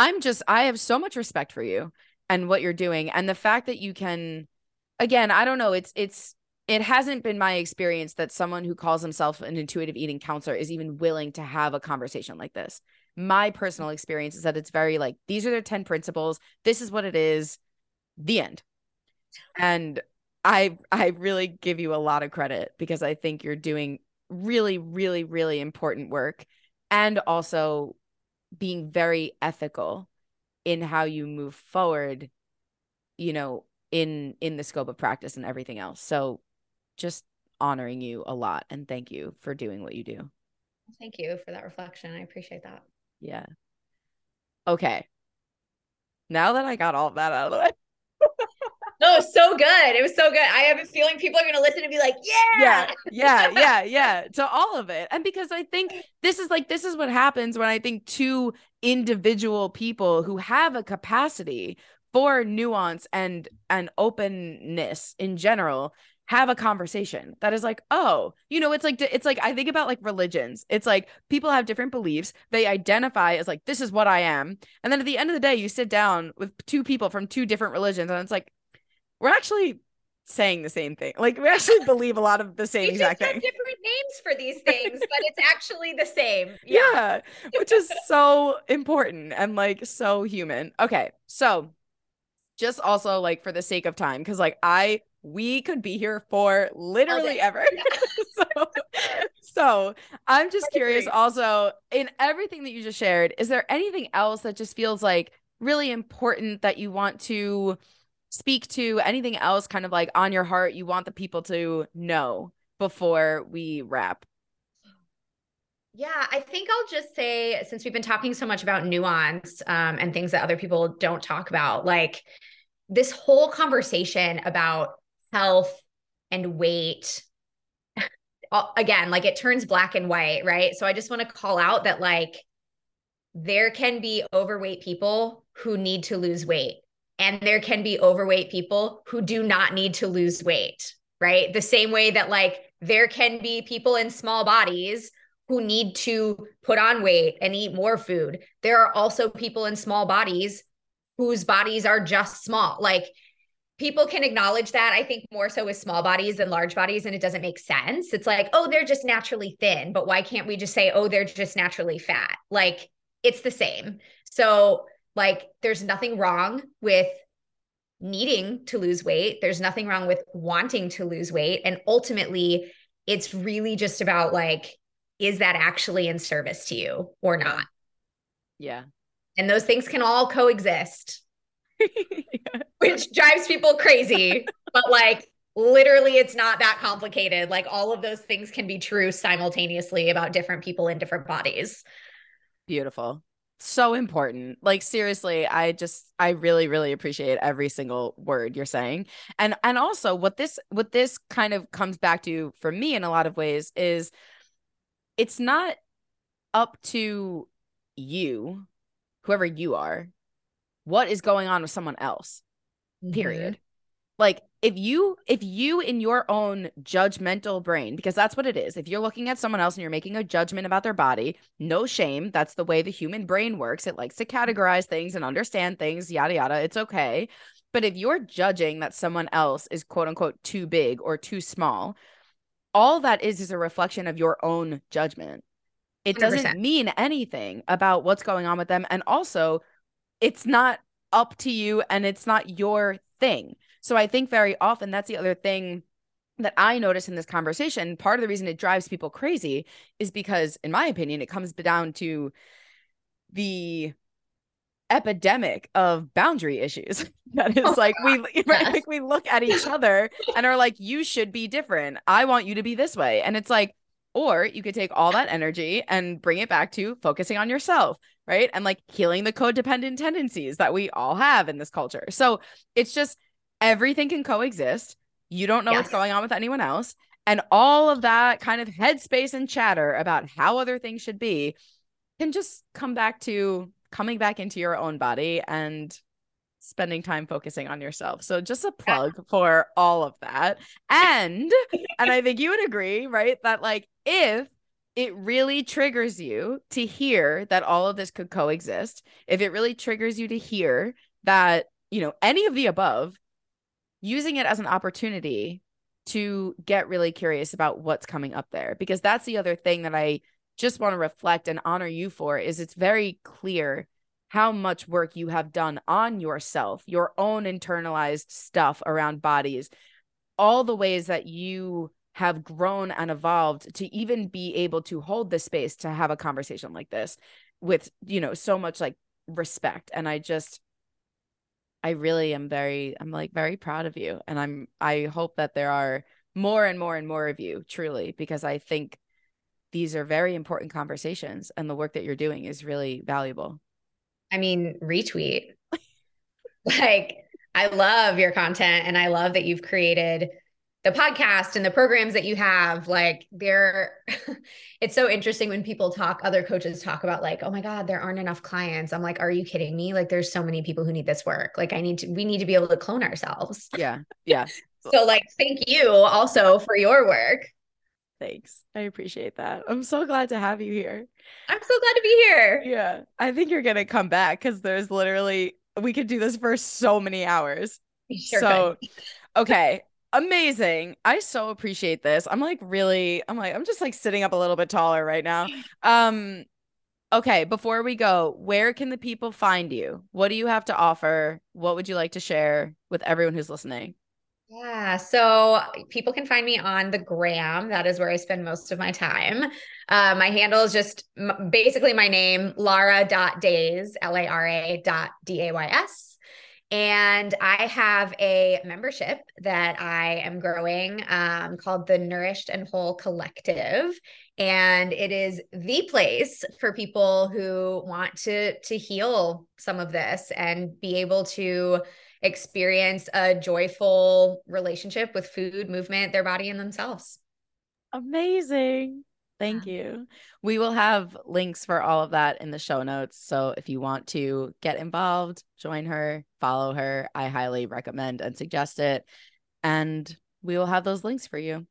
A: i'm just i have so much respect for you and what you're doing and the fact that you can again i don't know it's it's it hasn't been my experience that someone who calls himself an intuitive eating counselor is even willing to have a conversation like this. My personal experience is that it's very like these are their 10 principles. This is what it is. The end. And i i really give you a lot of credit because i think you're doing really really really important work. And also being very ethical in how you move forward you know in in the scope of practice and everything else so just honoring you a lot and thank you for doing what you do
B: thank you for that reflection i appreciate that
A: yeah. Okay. Now that I got all that out of the way.
B: No, so good. It was so good. I have a feeling people are going to listen and be like,
A: yeah. Yeah. Yeah. <laughs> Yeah. Yeah. To all of it. And because I think this is like, this is what happens when I think two individual people who have a capacity for nuance and and openness in general have a conversation that is like oh you know it's like it's like i think about like religions it's like people have different beliefs they identify as like this is what i am and then at the end of the day you sit down with two people from two different religions and it's like we're actually saying the same thing. Like we actually believe a lot of the same exact thing.
B: different names for these things but it's actually the same. <laughs> Yeah,
A: yeah which is so important and like so human. Okay so just also like for the sake of time because like i we could be here for literally ever. <laughs> <laughs> so, so I'm just curious also in everything that you just shared, is there anything else that just feels like really important that you want to speak to? Anything else kind of like on your heart you want the people to know before we wrap?
B: Yeah, I think I'll just say since we've been talking so much about nuance um, and things that other people don't talk about, like this whole conversation about health and weight <laughs> again like it turns black and white right so i just want to call out that like there can be overweight people who need to lose weight and there can be overweight people who do not need to lose weight right? The same way that like there can be people in small bodies who need to put on weight and eat more food. There are also people in small bodies whose bodies are just small. Like people can acknowledge that i think more so with small bodies than large bodies and it doesn't make sense. It's like oh they're just naturally thin but why can't we just say oh they're just naturally fat? Like it's the same. So like there's nothing wrong with needing to lose weight there's nothing wrong with wanting to lose weight and ultimately it's really just about like is that actually in service to you or not
A: yeah
B: and those things can all coexist <laughs> <laughs> which drives people crazy. but like literally, it's not that complicated. Like all of those things can be true simultaneously about different people in different bodies.
A: Beautiful. So important. Like seriously, I just I really really appreciate every single word you're saying. And and also what this what this kind of comes back to for me in a lot of ways is it's not up to you whoever you are what is going on with someone else period mm-hmm. Like if you if you in your own judgmental brain because that's what it is if you're looking at someone else and you're making a judgment about their body no shame. That's the way the human brain works. It likes to categorize things and understand things yada yada. It's okay. But if you're judging that someone else is quote unquote too big or too small all that is is a reflection of your own judgment. It doesn't 100%. mean anything about what's going on with them. And also it's not up to you and it's not your thing. So I think very often that's the other thing that I notice in this conversation. Part of the reason it drives people crazy is because, in my opinion, it comes down to the epidemic of boundary issues <laughs> that is oh, <laughs> <laughs> like we yes. like we look at each other and are like you should be different i want you to be this way and it's like or you could take all that energy and bring it back to focusing on yourself, right? And like healing the codependent tendencies that we all have in this culture. So it's just everything can coexist. You don't know yes. what's going on with anyone else. And all of that kind of headspace and chatter about how other things should be can just come back to coming back into your own body and spending time focusing on yourself. So just a plug for all of that. And and I think you would agree, right? That like if it really triggers you to hear that all of this could coexist, if it really triggers you to hear that, you know, any of the above, using it as an opportunity to get really curious about what's coming up there because that's the other thing that I just want to reflect and honor you for is it's very clear how much work you have done on yourself, your own internalized stuff around bodies, all the ways that you have grown and evolved to even be able to hold the space to have a conversation like this with, you know, so much like respect. And I just, I really am very, I'm like very proud of you. And I'm, I hope that there are more and more and more of you, truly, because I think these are very important conversations and the work that you're doing is really valuable.
B: I mean, retweet. <laughs> like, I love your content and I love that you've created the podcast and the programs that you have like they're <laughs> it's so interesting when people talk other coaches talk about like oh my god there aren't enough clients. I'm like are you kidding me? Like there's so many people who need this work. Like i need to we need to be able to clone ourselves.
A: Yeah yeah. <laughs>
B: So like thank you also for your work.
A: Thanks. I appreciate that. I'm so glad to have you here.
B: I'm so glad to be here.
A: Yeah. I think you're gonna come back because there's literally we could do this for so many hours. Sure so could. okay amazing. I so appreciate this. I'm like really, I'm like, I'm just like sitting up a little bit taller right now. <laughs> Um, okay, before we go, where can the people find you? What do you have to offer? What would you like to share with everyone who's listening?
B: Yeah, so people can find me on the gram. That is where I spend most of my time. Uh, my handle is just m- basically my name, lara.days, L A R A dot D A Y S. And I have a membership that I am growing um, called the Nourished and Whole Collective. And it is the place for people who want to, to heal some of this and be able to experience a joyful relationship with food, movement, their body, and themselves.
A: Amazing. Thank you. We will have links for all of that in the show notes. So if you want to get involved, join her, follow her, I highly recommend and suggest it. And we will have those links for you.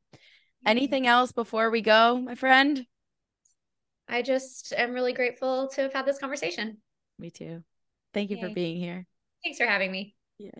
A: Anything else before we go, my friend?
B: I just am really grateful to have had this conversation.
A: Me too. Thank you Yay. for being here.
B: Thanks for having me.
A: Yeah.